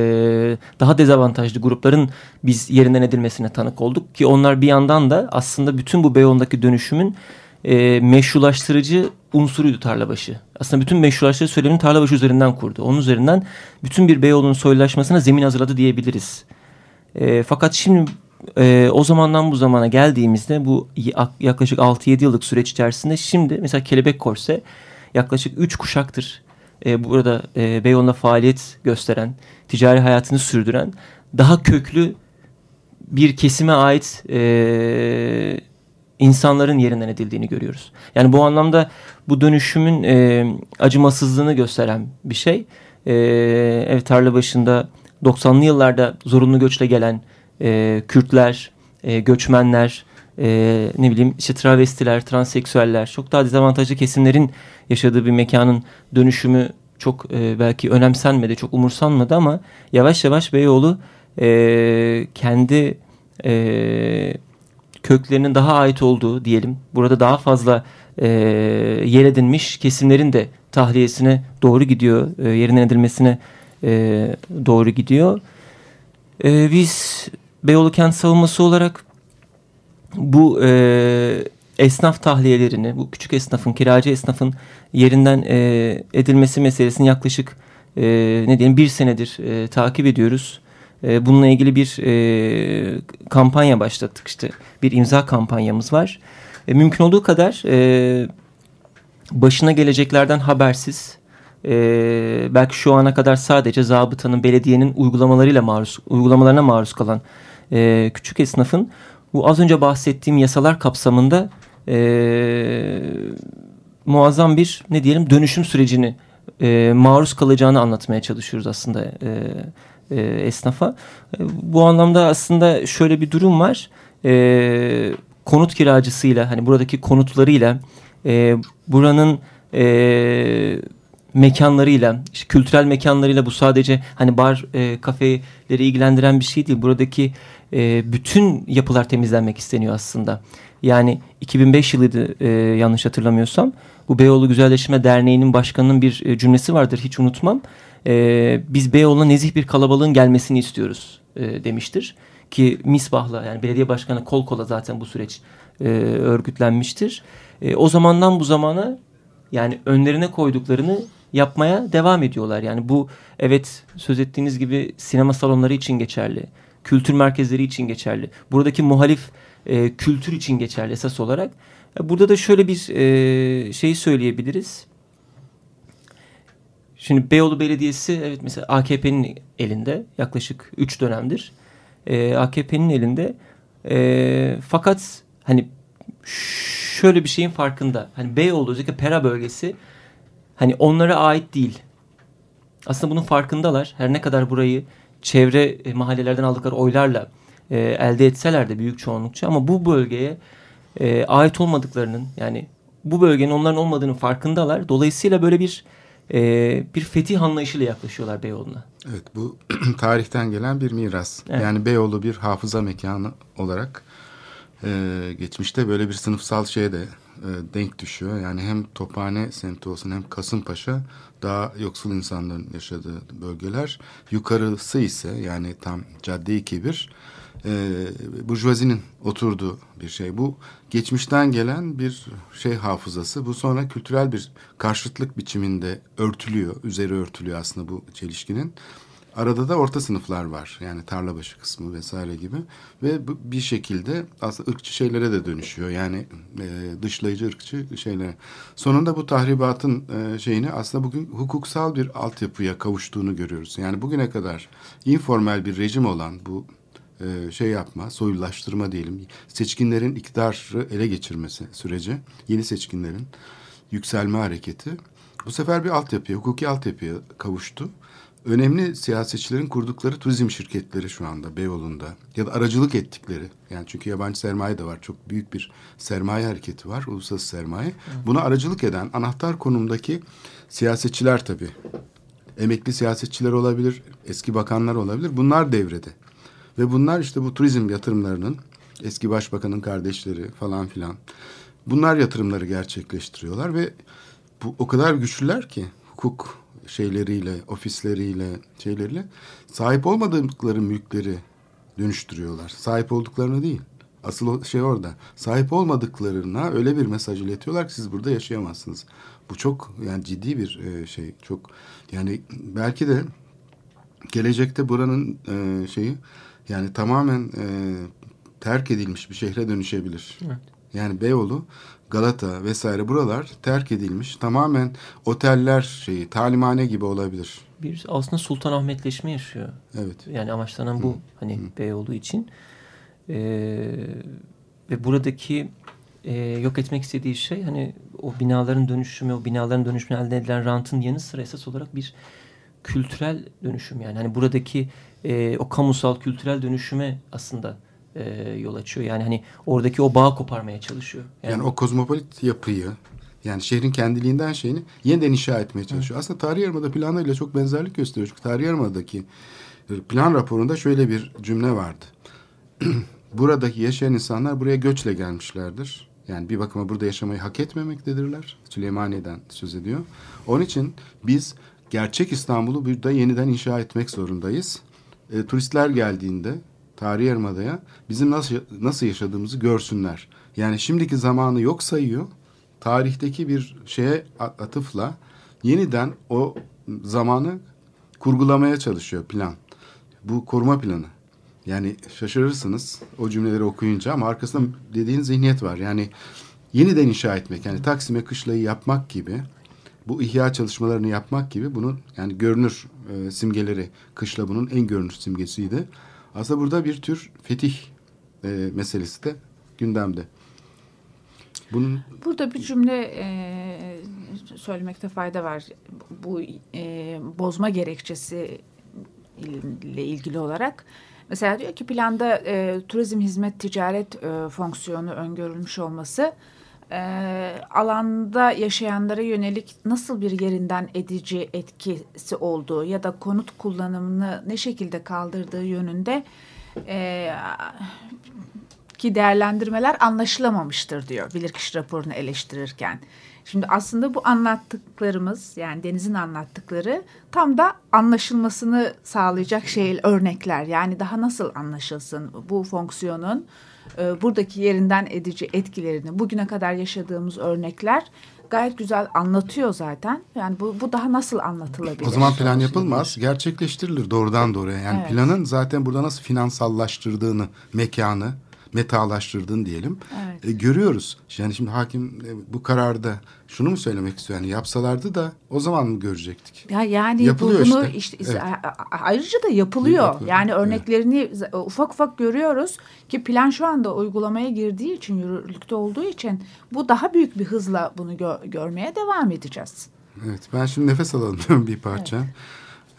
daha dezavantajlı grupların biz yerinden edilmesine tanık olduk ki onlar bir yandan da aslında bütün bu Beyoğlu'ndaki dönüşümün e, meşrulaştırıcı unsuruydu Tarlabaşı. Aslında bütün meşrulaştırıcı söylemini Tarlabaşı üzerinden kurdu. Onun üzerinden bütün bir Beyoğlu'nun soylulaşmasına zemin hazırladı diyebiliriz. E, fakat şimdi e, o zamandan bu zamana geldiğimizde bu yaklaşık 6-7 yıllık süreç içerisinde şimdi mesela Kelebek Korse yaklaşık 3 kuşaktır e, burada e, Beyoğlu'nda faaliyet gösteren, ticari hayatını sürdüren daha köklü bir kesime ait e, insanların yerinden edildiğini görüyoruz. Yani bu anlamda bu dönüşümün e, acımasızlığını gösteren bir şey. E, evet tarla başında 90'lı yıllarda zorunlu göçle gelen e, Kürtler, e, göçmenler, e, ne bileyim işte travestiler, transseksüeller çok daha dezavantajlı kesimlerin yaşadığı bir mekanın dönüşümü çok e, belki önemsenmedi, çok umursanmadı ama yavaş yavaş Beyoğlu e, kendi e, köklerinin daha ait olduğu diyelim. Burada daha fazla e, yer edinmiş kesimlerin de tahliyesine doğru gidiyor, e, yerinden edilmesine e, doğru gidiyor. E, biz Beyoğlu kent savunması olarak bu e, esnaf tahliyelerini, bu küçük esnafın, kiracı esnafın yerinden e, edilmesi meselesini yaklaşık e, ne diyelim bir senedir e, takip ediyoruz. E, bununla ilgili bir e, kampanya başlattık işte. Bir imza kampanyamız var. E, mümkün olduğu kadar e, başına geleceklerden habersiz, e, belki şu ana kadar sadece zabıtanın, belediyenin uygulamalarıyla maruz, uygulamalarına maruz kalan e, küçük esnafın bu az önce bahsettiğim yasalar kapsamında e, muazzam bir ne diyelim dönüşüm sürecini e, maruz kalacağını anlatmaya çalışıyoruz aslında e, e, esnafa. E, bu anlamda aslında şöyle bir durum var. E, konut kiracısıyla hani buradaki konutlarıyla e, buranın e, mekanlarıyla, işte kültürel mekanlarıyla bu sadece hani bar, e, kafeleri ilgilendiren bir şey değil. Buradaki e, bütün yapılar temizlenmek isteniyor aslında. Yani 2005 yılıydı e, yanlış hatırlamıyorsam. Bu Beyoğlu Güzelleşme Derneği'nin başkanının bir e, cümlesi vardır hiç unutmam. E, biz Beyoğlu'na nezih bir kalabalığın gelmesini istiyoruz e, demiştir. Ki Misbah'la yani belediye başkanı kol kola zaten bu süreç e, örgütlenmiştir. E, o zamandan bu zamana yani önlerine koyduklarını yapmaya devam ediyorlar. Yani bu evet söz ettiğiniz gibi sinema salonları için geçerli. Kültür merkezleri için geçerli. Buradaki muhalif e, kültür için geçerli esas olarak. E, burada da şöyle bir e, şey söyleyebiliriz. Şimdi Beyoğlu Belediyesi evet mesela AKP'nin elinde yaklaşık 3 dönemdir. E, AKP'nin elinde. E, fakat hani şöyle bir şeyin farkında. Hani Beyoğlu özellikle Pera bölgesi hani onlara ait değil. Aslında bunun farkındalar. Her ne kadar burayı çevre e, mahallelerden aldıkları oylarla e, elde etseler de büyük çoğunlukça ama bu bölgeye e, ait olmadıklarının yani bu bölgenin onların olmadığının farkındalar. Dolayısıyla böyle bir e, bir fetih anlayışıyla yaklaşıyorlar Beyoğlu'na. Evet bu tarihten gelen bir miras. Evet. Yani Beyoğlu bir hafıza mekanı olarak e, geçmişte böyle bir sınıfsal şeye de e, denk düşüyor. Yani hem Tophane semti olsun hem Kasımpaşa daha yoksul insanların yaşadığı bölgeler. Yukarısı ise yani tam cadde-i kibir e, burjuvazinin oturduğu bir şey. Bu geçmişten gelen bir şey hafızası. Bu sonra kültürel bir karşıtlık biçiminde örtülüyor. Üzeri örtülüyor aslında bu çelişkinin. Arada da orta sınıflar var. Yani tarlabaşı kısmı vesaire gibi. Ve bu bir şekilde aslında ırkçı şeylere de dönüşüyor. Yani e, dışlayıcı ırkçı şeylere. Sonunda bu tahribatın e, şeyini aslında bugün hukuksal bir altyapıya kavuştuğunu görüyoruz. Yani bugüne kadar informal bir rejim olan bu e, şey yapma, soyulaştırma diyelim. Seçkinlerin iktidarı ele geçirmesi süreci, yeni seçkinlerin yükselme hareketi bu sefer bir altyapıya, hukuki altyapıya kavuştu. Önemli siyasetçilerin kurdukları turizm şirketleri şu anda Beyoğlu'nda ya da aracılık ettikleri yani çünkü yabancı sermaye de var çok büyük bir sermaye hareketi var uluslararası sermaye. Buna aracılık eden anahtar konumdaki siyasetçiler tabii emekli siyasetçiler olabilir, eski bakanlar olabilir. Bunlar devrede. Ve bunlar işte bu turizm yatırımlarının eski başbakanın kardeşleri falan filan. Bunlar yatırımları gerçekleştiriyorlar ve bu o kadar güçlüler ki hukuk şeyleriyle, ofisleriyle, şeyleriyle sahip olmadıkları mülkleri dönüştürüyorlar. Sahip olduklarını değil. Asıl şey orada. Sahip olmadıklarına öyle bir mesaj iletiyorlar ki siz burada yaşayamazsınız. Bu çok yani ciddi bir e, şey. Çok yani belki de gelecekte buranın e, şeyi yani tamamen e, terk edilmiş bir şehre dönüşebilir. Evet. Yani Beyoğlu, Galata vesaire buralar terk edilmiş. Tamamen oteller şeyi, talimhane gibi olabilir. Bir aslında Sultanahmetleşme yaşıyor. Evet. Yani amaçlanan bu hani Beyoğlu için. Ee, ve buradaki e, yok etmek istediği şey hani o binaların dönüşümü, o binaların dönüşümü elde edilen rantın yanı sıra esas olarak bir kültürel dönüşüm yani. Hani buradaki e, o kamusal kültürel dönüşüme aslında e, yol açıyor. Yani hani oradaki o bağı koparmaya çalışıyor. Yani, o kozmopolit yapıyı yani şehrin kendiliğinden şeyini yeniden inşa etmeye çalışıyor. Aslında Tarih Yarımada planlarıyla çok benzerlik gösteriyor. Çünkü Tarih Yarımada'daki plan raporunda şöyle bir cümle vardı. Buradaki yaşayan insanlar buraya göçle gelmişlerdir. Yani bir bakıma burada yaşamayı hak etmemektedirler. Süleymaniye'den söz ediyor. Onun için biz gerçek İstanbul'u burada yeniden inşa etmek zorundayız. E, turistler geldiğinde Tarihi Yarımada'ya bizim nasıl nasıl yaşadığımızı görsünler. Yani şimdiki zamanı yok sayıyor. Tarihteki bir şeye atıfla yeniden o zamanı kurgulamaya çalışıyor plan. Bu koruma planı. Yani şaşırırsınız o cümleleri okuyunca ama arkasında dediğin zihniyet var. Yani yeniden inşa etmek yani Taksim'e kışlayı yapmak gibi bu ihya çalışmalarını yapmak gibi bunun yani görünür e, simgeleri kışla bunun en görünür simgesiydi. Aslında burada bir tür fetih e, meselesi de gündemde. Bunun Burada bir cümle e, söylemekte fayda var. Bu e, bozma gerekçesi ile ilgili olarak. Mesela diyor ki planda e, turizm hizmet ticaret e, fonksiyonu öngörülmüş olması e, alanda yaşayanlara yönelik nasıl bir yerinden edici etkisi olduğu ya da konut kullanımını ne şekilde kaldırdığı yönünde e, ki değerlendirmeler anlaşılamamıştır diyor bilirkişi raporunu eleştirirken. Şimdi aslında bu anlattıklarımız yani Deniz'in anlattıkları tam da anlaşılmasını sağlayacak şey örnekler. Yani daha nasıl anlaşılsın bu fonksiyonun e, buradaki yerinden edici etkilerini bugüne kadar yaşadığımız örnekler gayet güzel anlatıyor zaten. Yani bu, bu daha nasıl anlatılabilir? O zaman plan yapılmaz, gerçekleştirilir doğrudan doğruya. Yani evet. planın zaten burada nasıl finansallaştırdığını, mekanı, metalaştırdın diyelim. Evet. E, görüyoruz. Yani şimdi hakim e, bu kararda şunu mu söylemek istiyor? Yani yapsalardı da o zaman mı görecektik? Ya yani yapılıyor bunu işte, işte evet. ayrıca da yapılıyor. yapılıyor. Yani örneklerini evet. ufak ufak görüyoruz ki plan şu anda uygulamaya girdiği için yürürlükte olduğu için bu daha büyük bir hızla bunu gö görmeye devam edeceğiz. Evet ben şimdi nefes alalım bir parça. Evet.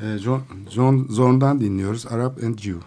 Ee, John, John Zorn'dan dinliyoruz Arab and Jew.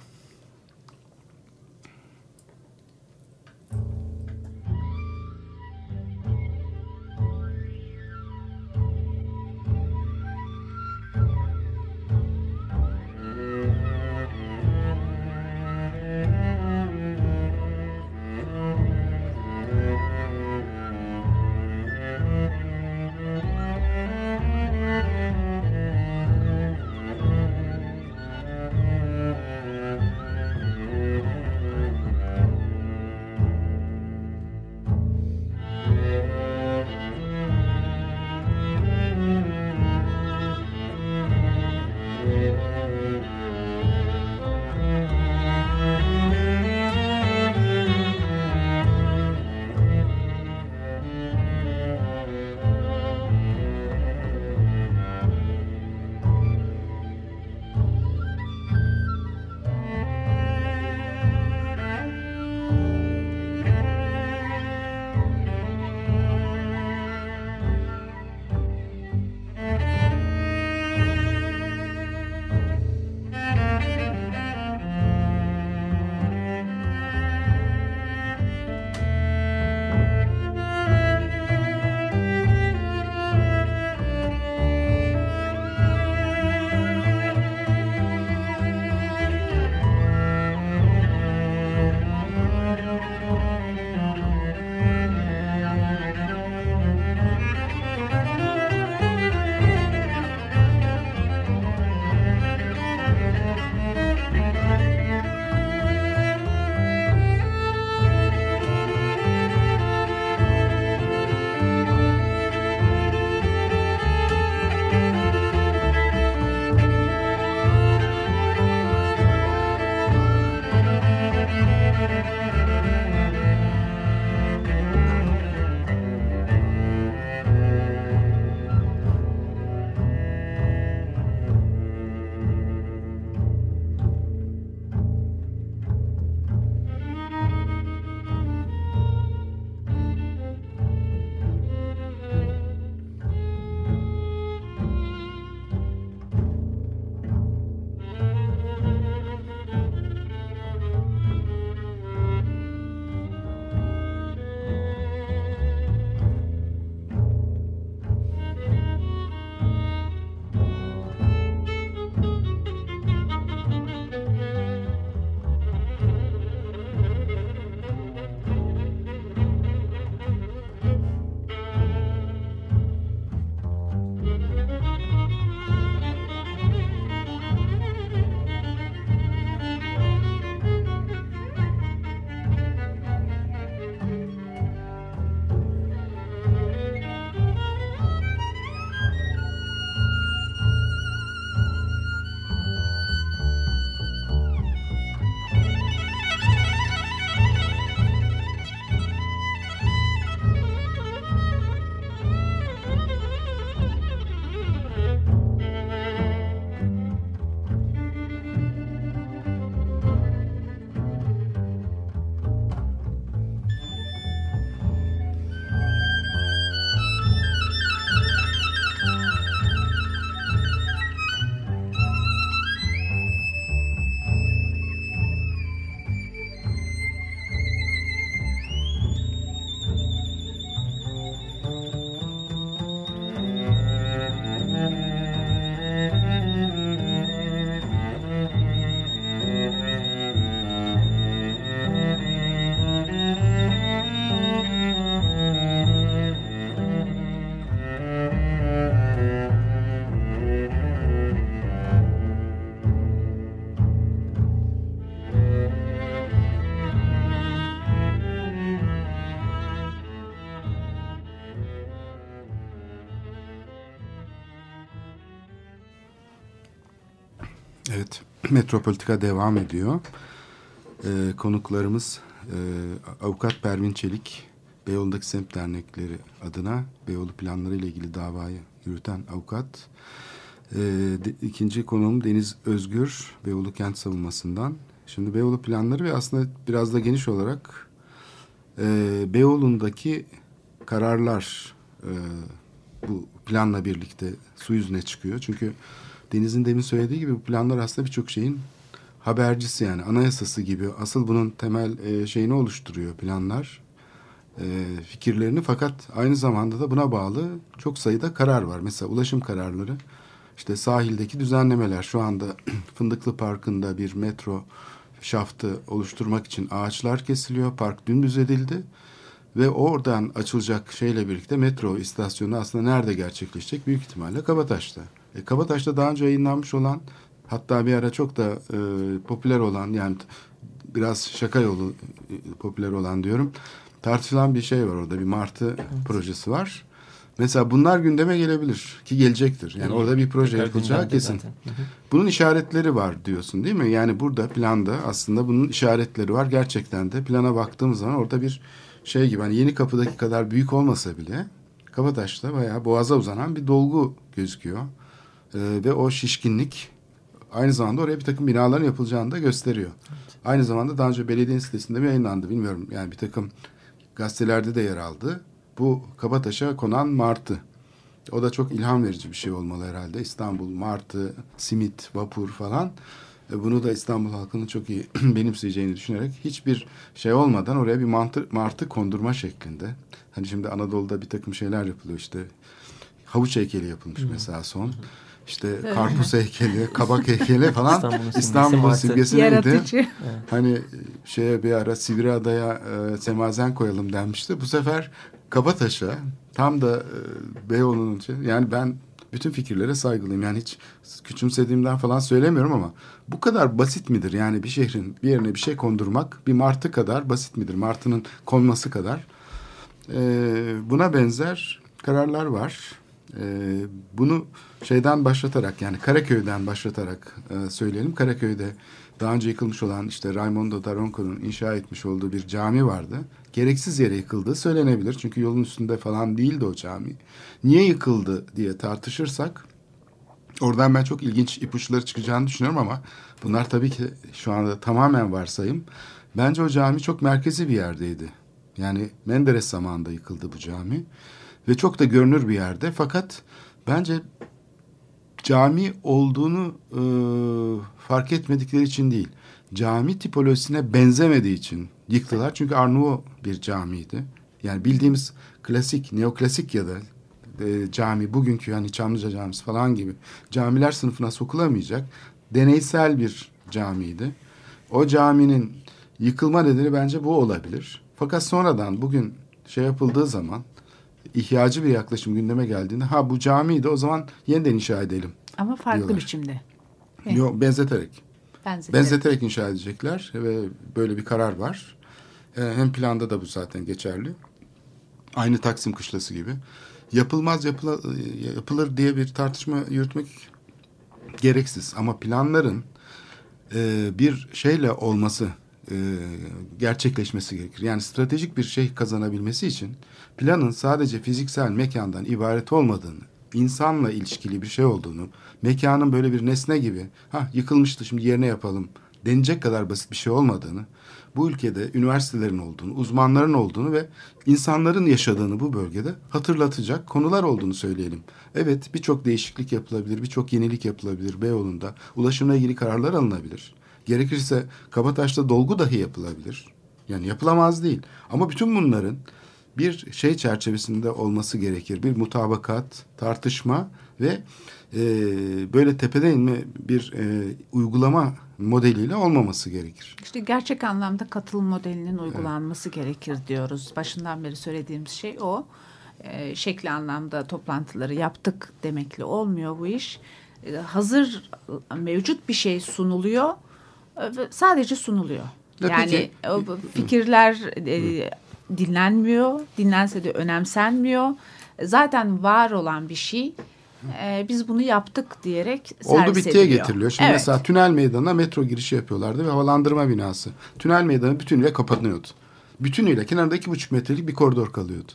Metropolitika devam ediyor. Ee, konuklarımız e, Avukat Pervin Çelik, Beyoğlu'ndaki semt dernekleri adına Beyoğlu planları ile ilgili davayı yürüten avukat. Ee, de, ikinci konuğum Deniz Özgür, Beyoğlu Kent Savunması'ndan. Şimdi Beyoğlu planları ve aslında biraz da geniş olarak e, Beyoğlu'ndaki kararlar e, bu planla birlikte su yüzüne çıkıyor. Çünkü Deniz'in demin söylediği gibi bu planlar aslında birçok şeyin habercisi yani anayasası gibi asıl bunun temel e, şeyini oluşturuyor planlar e, fikirlerini fakat aynı zamanda da buna bağlı çok sayıda karar var. Mesela ulaşım kararları işte sahildeki düzenlemeler şu anda Fındıklı Parkı'nda bir metro şaftı oluşturmak için ağaçlar kesiliyor. Park dümdüz edildi. Ve oradan açılacak şeyle birlikte metro istasyonu aslında nerede gerçekleşecek? Büyük ihtimalle Kabataş'ta. E, Kabataş'ta daha önce yayınlanmış olan hatta bir ara çok da e, popüler olan yani biraz şaka yolu e, popüler olan diyorum. Tartışılan bir şey var orada bir martı evet. projesi var. Mesela bunlar gündeme gelebilir ki gelecektir. Yani orada bir proje Tekrar yapılacağı kesin. Bunun işaretleri var diyorsun değil mi? Yani burada planda aslında bunun işaretleri var. Gerçekten de plana baktığımız zaman orada bir şey gibi hani yeni kapıdaki kadar büyük olmasa bile Kabataş'ta bayağı boğaza uzanan bir dolgu gözüküyor. Ee, ve o şişkinlik aynı zamanda oraya bir takım binaların yapılacağını da gösteriyor. Evet. Aynı zamanda daha önce belediye sitesinde mi yayınlandı bilmiyorum. Yani bir takım gazetelerde de yer aldı. Bu Kabataş'a konan martı. O da çok ilham verici bir şey olmalı herhalde. İstanbul, martı, simit, vapur falan. E, bunu da İstanbul halkının çok iyi benimseyeceğini düşünerek hiçbir şey olmadan oraya bir mantı, martı kondurma şeklinde. Hani şimdi Anadolu'da bir takım şeyler yapılıyor işte. Havuç heykeli yapılmış Hı. mesela son. Hı. İşte evet. karpuz heykeli, kabak heykeli falan İstanbul'un İstanbul simgesi neydi? Hani şeye bir ara Sivriada'ya e, semazen koyalım denmişti. Bu sefer Kabataş'a tam da e, Beyoğlu'nun için yani ben bütün fikirlere saygılıyım. Yani hiç küçümsediğimden falan söylemiyorum ama bu kadar basit midir? Yani bir şehrin bir yerine bir şey kondurmak bir martı kadar basit midir? Martının konması kadar. Ee, buna benzer kararlar var. Ee, bunu şeyden başlatarak yani Karaköy'den başlatarak e, söyleyelim. Karaköy'de daha önce yıkılmış olan işte Raimondo Daronco'nun inşa etmiş olduğu bir cami vardı. Gereksiz yere yıkıldığı söylenebilir. Çünkü yolun üstünde falan değildi o cami. Niye yıkıldı diye tartışırsak oradan ben çok ilginç ipuçları çıkacağını düşünüyorum ama bunlar tabii ki şu anda tamamen varsayım. Bence o cami çok merkezi bir yerdeydi. Yani Menderes zamanında yıkıldı bu cami. Ve çok da görünür bir yerde. Fakat bence cami olduğunu e, fark etmedikleri için değil. Cami tipolojisine benzemediği için yıktılar. Çünkü Arnavo bir camiydi. Yani bildiğimiz klasik, neoklasik ya da e, cami, bugünkü yani Çamlıca Camisi falan gibi camiler sınıfına sokulamayacak deneysel bir camiydi. O caminin yıkılma nedeni bence bu olabilir. Fakat sonradan bugün şey yapıldığı zaman ihtiyacı bir yaklaşım gündeme geldiğinde ha bu camiydi o zaman yeniden inşa edelim. Ama farklı diyorlar. biçimde. Yok benzeterek. benzeterek. Benzeterek inşa edecekler ve böyle bir karar var. Ee, hem planda da bu zaten geçerli. Aynı Taksim Kışlası gibi. Yapılmaz yapıla, yapılır diye bir tartışma yürütmek gereksiz. Ama planların e, bir şeyle olması e, gerçekleşmesi gerekir. Yani stratejik bir şey kazanabilmesi için planın sadece fiziksel mekandan ibaret olmadığını, insanla ilişkili bir şey olduğunu, mekanın böyle bir nesne gibi, ha yıkılmıştı şimdi yerine yapalım denecek kadar basit bir şey olmadığını, bu ülkede üniversitelerin olduğunu, uzmanların olduğunu ve insanların yaşadığını bu bölgede hatırlatacak konular olduğunu söyleyelim. Evet birçok değişiklik yapılabilir, birçok yenilik yapılabilir Beyoğlu'nda. Ulaşımla ilgili kararlar alınabilir. Gerekirse Kabataş'ta dolgu dahi yapılabilir. Yani yapılamaz değil. Ama bütün bunların bir şey çerçevesinde olması gerekir. Bir mutabakat, tartışma ve e, böyle tepeden inme bir e, uygulama modeliyle olmaması gerekir. İşte gerçek anlamda katılım modelinin uygulanması evet. gerekir diyoruz. Başından beri söylediğimiz şey o. E, şekli anlamda toplantıları yaptık demekle olmuyor bu iş. E, hazır mevcut bir şey sunuluyor sadece sunuluyor. E yani peki. fikirler e, dinlenmiyor, dinlense de önemsenmiyor. Zaten var olan bir şey e, biz bunu yaptık diyerek Oldu bittiye ediliyor. getiriliyor. Şimdi Evet. mesela tünel meydanına metro girişi yapıyorlardı ve havalandırma binası. Tünel meydanı bütünüyle kapanıyordu. Bütünüyle kenarında iki buçuk metrelik bir koridor kalıyordu.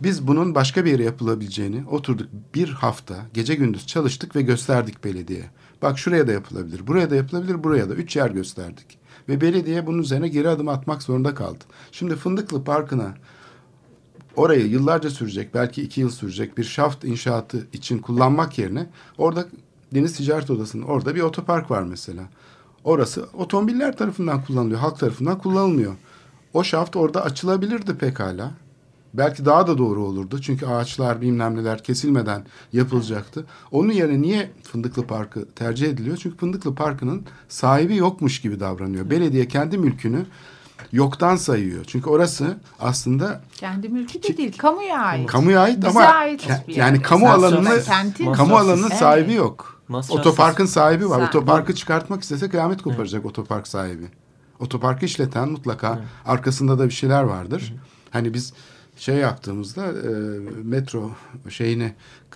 Biz bunun başka bir yere yapılabileceğini oturduk bir hafta gece gündüz çalıştık ve gösterdik belediyeye. Bak şuraya da yapılabilir, buraya da yapılabilir, buraya da. Üç yer gösterdik. Ve belediye bunun üzerine geri adım atmak zorunda kaldı. Şimdi Fındıklı Parkı'na orayı yıllarca sürecek, belki iki yıl sürecek bir şaft inşaatı için kullanmak yerine orada Deniz Ticaret Odası'nın orada bir otopark var mesela. Orası otomobiller tarafından kullanılıyor, halk tarafından kullanılmıyor. O şaft orada açılabilirdi pekala. Belki daha da doğru olurdu. Çünkü ağaçlar bilmem neler kesilmeden yapılacaktı. Onun yerine niye Fındıklı Parkı tercih ediliyor? Çünkü Fındıklı Parkı'nın sahibi yokmuş gibi davranıyor. Belediye kendi mülkünü yoktan sayıyor. Çünkü orası aslında Kendi mülkü de değil, kamuya ait. kamuya ait Bize ama ait yani yer. kamu alanını kamu alanının Evet. sahibi yok. Masrafsız. Otoparkın sahibi var. Sa- Otoparkı çıkartmak istese kıyamet koparacak otopark sahibi. Otoparkı işleten mutlaka arkasında da bir şeyler vardır. Hani biz şey yaptığımızda e, metro şeyini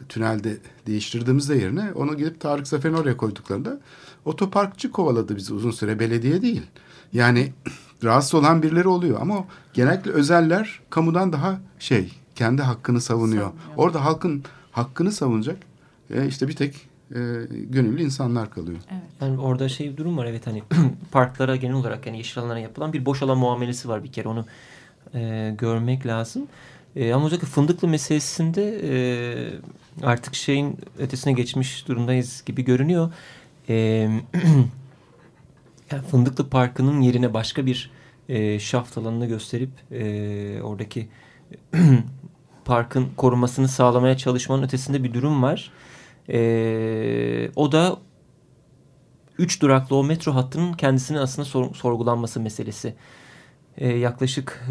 tünelde değiştirdiğimizde yerine onu gidip Tarık Zafer'in oraya koyduklarında otoparkçı kovaladı bizi uzun süre belediye değil. Yani rahatsız olan birileri oluyor ama genellikle özeller kamudan daha şey kendi hakkını savunuyor. Savunuyor. Orada halkın hakkını savunacak e, işte bir tek e, gönüllü insanlar kalıyor. Yani orada şey bir durum var evet hani parklara genel olarak yani yeşil alanlara yapılan bir boş alan muamelesi var bir kere onu e, görmek lazım. E, ama özellikle fındıklı meselesinde e, artık şeyin ötesine geçmiş durumdayız gibi görünüyor. E, yani Fındıklı Parkı'nın yerine başka bir e, şaft alanını gösterip e, oradaki parkın korunmasını sağlamaya çalışmanın ötesinde bir durum var. E, o da üç duraklı o metro hattının kendisinin aslında sor- sorgulanması meselesi. E, yaklaşık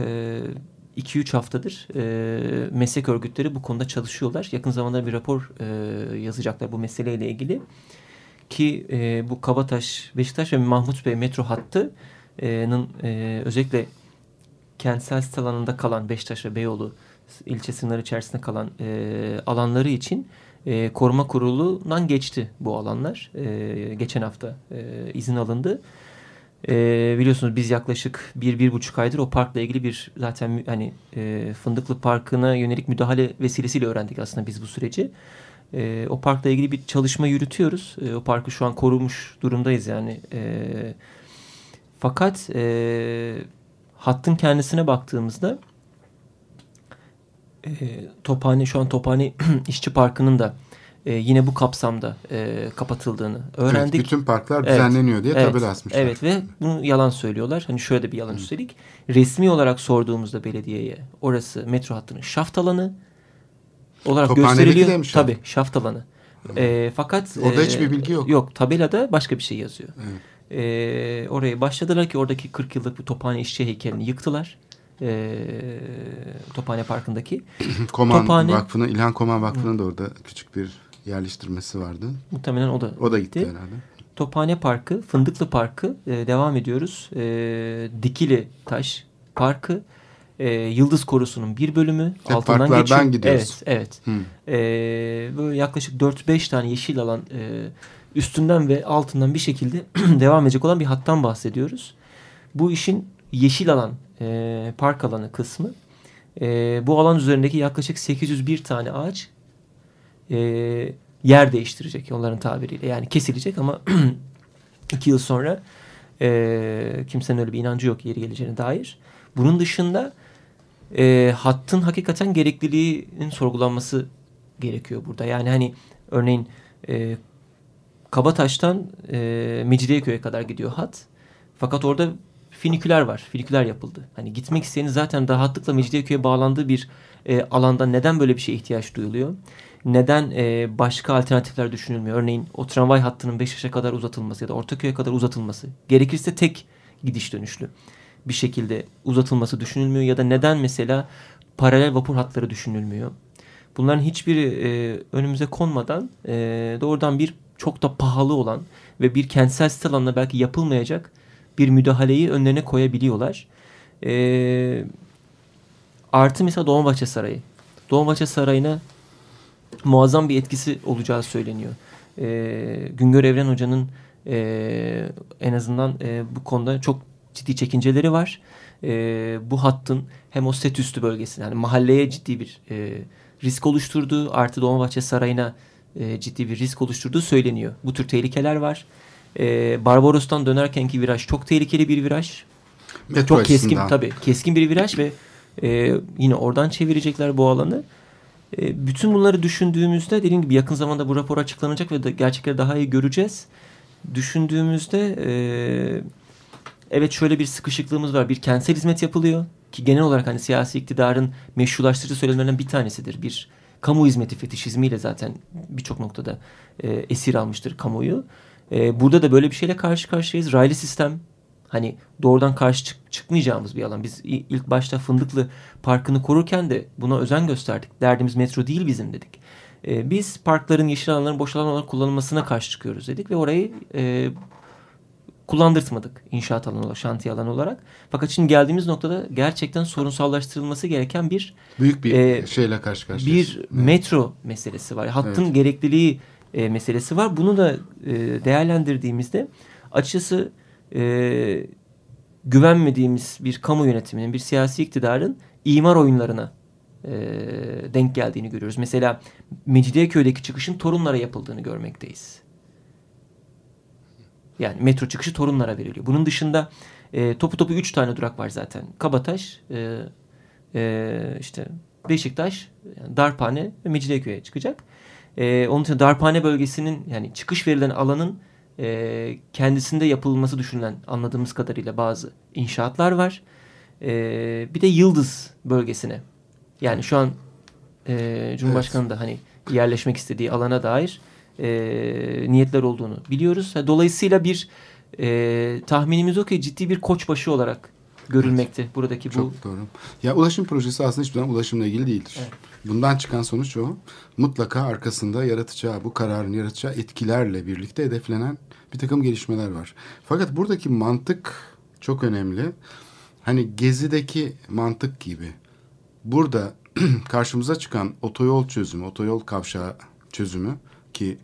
2-3 haftadır e, meslek örgütleri bu konuda çalışıyorlar. Yakın zamanda bir rapor e, yazacaklar bu meseleyle ilgili. Ki e, bu Kabataş, Beşiktaş ve Mahmut Bey metro hattının e, özellikle kentsel sit alanında kalan Beşiktaş ve Beyoğlu ilçe sınırları içerisinde kalan e, alanları için e, koruma kurulundan geçti bu alanlar. E, geçen hafta e, izin alındı. E, biliyorsunuz biz yaklaşık bir, bir buçuk aydır o parkla ilgili bir zaten hani e, Fındıklı Parkı'na yönelik müdahale vesilesiyle öğrendik aslında biz bu süreci. E, o parkla ilgili bir çalışma yürütüyoruz. E, o parkı şu an korumuş durumdayız yani. E, fakat e, hattın kendisine baktığımızda e, Tophane şu an Tophane İşçi Parkı'nın da e, yine bu kapsamda e, kapatıldığını öğrendik. Evet, bütün parklar Evet. düzenleniyor diye Evet, tabela asmışlar. Evet ve bunu yalan söylüyorlar. Hani şöyle de bir yalan üstelik. Resmi olarak sorduğumuzda belediyeye orası metro hattının şaft alanı olarak gösteriliyor. Tabii şaft alanı. E, fakat Orada e, hiçbir bilgi yok. Yok tabelada başka bir şey yazıyor. Evet. E, oraya başladılar ki oradaki 40 yıllık bir Tophane işçi heykelini yıktılar. E, Tophane Parkı'ndaki. Koman Tophane- Vakfı'nın, İlhan Koman Vakfı'nın da orada küçük bir yerleştirmesi vardı. Muhtemelen o da O da gitti herhalde. Tophane Parkı, Fındıklı Parkı e, devam ediyoruz. E, Dikili Taş Parkı, e, Yıldız Korusu'nun bir bölümü Hep altından geçiyor. gidiyoruz. Evet, evet. E, böyle yaklaşık 4-5 tane yeşil alan e, üstünden ve altından bir şekilde devam edecek olan bir hattan bahsediyoruz. Bu işin yeşil alan, e, park alanı kısmı. E, bu alan üzerindeki yaklaşık 801 tane ağaç e, yer değiştirecek onların tabiriyle. Yani kesilecek ama iki yıl sonra e, kimsenin öyle bir inancı yok yeri geleceğine dair. Bunun dışında e, hattın hakikaten gerekliliğinin sorgulanması gerekiyor burada. Yani hani örneğin e, Kabataş'tan e, Mecidiyeköy'e kadar gidiyor hat. Fakat orada finiküler var. Finiküler yapıldı. Hani gitmek isteyenin zaten rahatlıkla Mecidiyeköy'e bağlandığı bir e, alanda neden böyle bir şeye ihtiyaç duyuluyor? Neden e, başka alternatifler düşünülmüyor? Örneğin o tramvay hattının Beşiktaş'a kadar uzatılması ya da Ortaköy'e kadar uzatılması. Gerekirse tek gidiş dönüşlü bir şekilde uzatılması düşünülmüyor ya da neden mesela paralel vapur hatları düşünülmüyor? Bunların hiçbiri e, önümüze konmadan e, doğrudan bir çok da pahalı olan ve bir kentsel sit alanına belki yapılmayacak bir müdahaleyi önlerine koyabiliyorlar. E, artı mesela Dolmabahçe Sarayı. Dolmabahçe Sarayı'na muazzam bir etkisi olacağı söyleniyor. E, Güngör Evren Hoca'nın e, en azından e, bu konuda çok ciddi çekinceleri var. E, bu hattın hem o set üstü bölgesine yani mahalleye ciddi bir e, risk oluşturduğu artı Dolmabahçe Sarayı'na e, ciddi bir risk oluşturduğu söyleniyor. Bu tür tehlikeler var. E, Barbaros'tan dönerkenki viraj çok tehlikeli bir viraj. Metro çok keskin tabii keskin bir viraj ve e, yine oradan çevirecekler bu alanı. E, bütün bunları düşündüğümüzde dediğim gibi yakın zamanda bu rapor açıklanacak ve gerçekleri daha iyi göreceğiz. Düşündüğümüzde e, evet şöyle bir sıkışıklığımız var. Bir kentsel hizmet yapılıyor ki genel olarak hani siyasi iktidarın meşrulaştırıcı söylemlerinden bir tanesidir. Bir kamu hizmeti fetişizmiyle zaten birçok noktada e, esir almıştır kamuoyu. Burada da böyle bir şeyle karşı karşıyayız. Raylı sistem hani doğrudan karşı çık- çıkmayacağımız bir alan. Biz ilk başta Fındıklı Parkı'nı korurken de buna özen gösterdik. Derdimiz metro değil bizim dedik. E, biz parkların, yeşil alanların boş alan olarak kullanılmasına karşı çıkıyoruz dedik ve orayı e, kullandırtmadık inşaat alanı olarak, şantiye alanı olarak. Fakat şimdi geldiğimiz noktada gerçekten sorunsallaştırılması gereken bir Büyük bir e, şeyle karşı karşıyayız. bir Evet. metro meselesi var. Hattın Evet. gerekliliği e, meselesi var. Bunu da e, değerlendirdiğimizde açıkçası e, güvenmediğimiz bir kamu yönetiminin, bir siyasi iktidarın imar oyunlarına e, denk geldiğini görüyoruz. Mesela Mecidiyeköy'deki çıkışın Torunlara yapıldığını görmekteyiz. Yani metro çıkışı Torunlara veriliyor. Bunun dışında e, topu topu üç tane durak var zaten. Kabataş, e, e, işte Beşiktaş, yani Darphane ve Mecidiyeköy'e çıkacak. E, onun için Darphane bölgesinin yani çıkış verilen alanın e, kendisinde yapılması düşünülen anladığımız kadarıyla bazı inşaatlar var. E, bir de Yıldız bölgesine yani şu an e, Cumhurbaşkanı da hani yerleşmek istediği alana dair e, niyetler olduğunu biliyoruz. Dolayısıyla bir e, tahminimiz o ki ciddi bir koçbaşı olarak görülmekte buradaki bu Çok doğru. Ya ulaşım projesi aslında hiçbir zaman ulaşımla ilgili değildir. Evet. Bundan çıkan sonuç o. Mutlaka arkasında yaratacağı, bu kararın yaratacağı etkilerle birlikte hedeflenen bir takım gelişmeler var. Fakat buradaki mantık çok önemli. Hani Gezi'deki mantık gibi. Burada karşımıza çıkan otoyol çözümü, otoyol kavşağı çözümü ki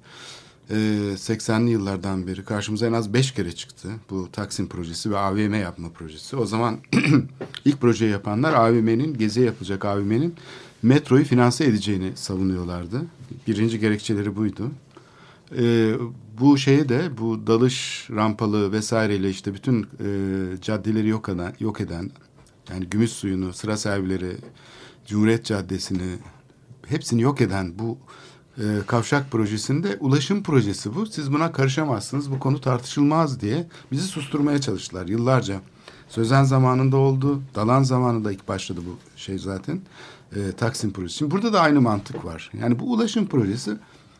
e, 80'li yıllardan beri karşımıza en az beş kere çıktı. Bu Taksim projesi ve AVM yapma projesi. O zaman ilk projeyi yapanlar AVM'nin, Gezi'ye yapılacak AVM'nin metroyu finanse edeceğini savunuyorlardı. Birinci gerekçeleri buydu. E, bu şeyi de bu dalış rampalı vesaireyle işte bütün e, caddeleri yok eden, yok eden yani gümüş suyunu, sıra sergileri, Cumhuriyet Caddesi'ni hepsini yok eden bu e, kavşak projesinde ulaşım projesi bu. Siz buna karışamazsınız. Bu konu tartışılmaz diye bizi susturmaya çalıştılar yıllarca. Sözen zamanında oldu. Dalan zamanında ilk başladı bu şey zaten. E, Taksim projesi. Şimdi burada da aynı mantık var. Yani bu ulaşım projesi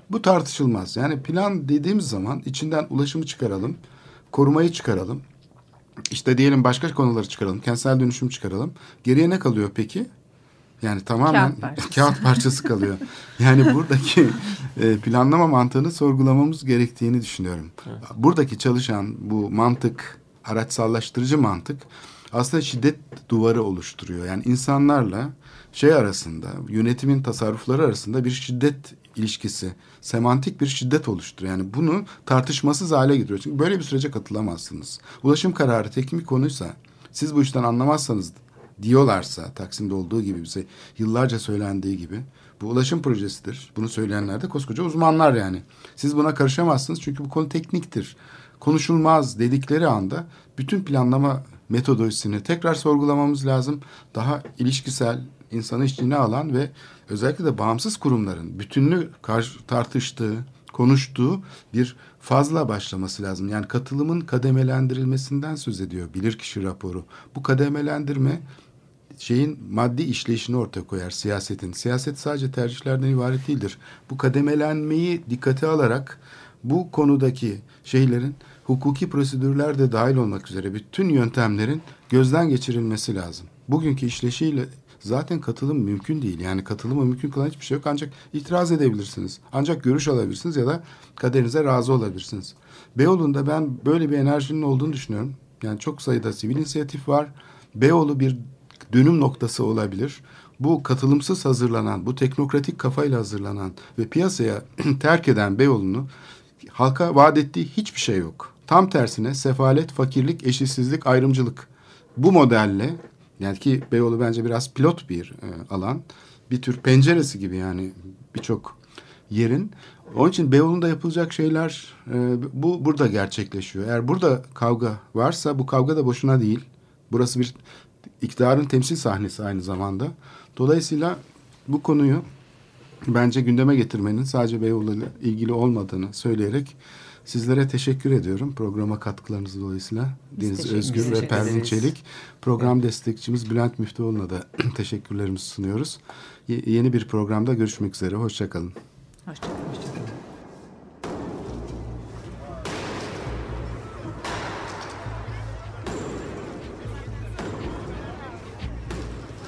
bu tartışılmaz. Yani plan dediğimiz zaman içinden ulaşımı çıkaralım, korumayı çıkaralım. İşte diyelim başka konuları çıkaralım, kentsel dönüşüm çıkaralım. Geriye ne kalıyor peki? Yani tamamen Kağıt parçası. kağıt parçası kalıyor. Yani buradaki e, planlama mantığını sorgulamamız gerektiğini düşünüyorum. Buradaki çalışan bu mantık, araçsallaştırıcı mantık aslında şiddet duvarı oluşturuyor. Yani insanlarla şey arasında, yönetimin tasarrufları arasında bir şiddet ilişkisi, semantik bir şiddet oluşturuyor. Yani bunu tartışmasız hale getiriyor. Çünkü böyle bir sürece katılamazsınız. Ulaşım kararı teknik konuysa, siz bu işten anlamazsanız diyorlarsa Taksim'de olduğu gibi bize yıllarca söylendiği gibi bu ulaşım projesidir. Bunu söyleyenler de koskoca uzmanlar yani. Siz buna karışamazsınız çünkü bu konu tekniktir. Konuşulmaz dedikleri anda bütün planlama metodolojisini tekrar sorgulamamız lazım. Daha ilişkisel, insanı içine alan ve özellikle de bağımsız kurumların bütünlüğü karşı tartıştığı, konuştuğu bir fazla başlaması lazım. Yani katılımın kademelendirilmesinden söz ediyor bilirkişi raporu. Bu kademelendirme şeyin maddi işleyişini ortaya koyar siyasetin. Siyaset sadece tercihlerden ibaret değildir. Bu kademelenmeyi dikkate alarak bu konudaki şeylerin hukuki prosedürler de dahil olmak üzere bütün yöntemlerin gözden geçirilmesi lazım. Bugünkü işleşiyle zaten katılım mümkün değil. Yani katılımı mümkün kılan hiçbir şey yok. Ancak itiraz edebilirsiniz. Ancak görüş alabilirsiniz ya da kaderinize razı olabilirsiniz. Beyoğlu'nda ben böyle bir enerjinin olduğunu düşünüyorum. Yani çok sayıda sivil inisiyatif var. Beyoğlu bir dönüm noktası olabilir. bu katılımsız hazırlanan, bu teknokratik kafayla hazırlanan ve piyasaya terk eden Beyoğlu'nu halka vaat ettiği hiçbir şey yok. Tam tersine sefalet, fakirlik, eşitsizlik, ayrımcılık. Bu modelle yani ki Beyoğlu bence biraz pilot bir e, alan. Bir tür penceresi gibi yani birçok yerin. Onun için Beyoğlu'nda yapılacak şeyler e, bu burada gerçekleşiyor. Eğer burada kavga varsa bu kavga da boşuna değil. Burası bir iktidarın temsil sahnesi aynı zamanda. Dolayısıyla bu konuyu bence gündeme getirmenin sadece Beyoğlu ile ilgili olmadığını söyleyerek sizlere teşekkür ediyorum. Programa katkılarınız dolayısıyla Deniz Özgür ve. Pervin Çelik. Program destekçimiz Bülent Müftüoğlu'na da teşekkürlerimizi sunuyoruz. Ye- yeni bir programda görüşmek üzere. Hoşçakalın. Hoşçakalın.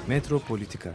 Metropolitika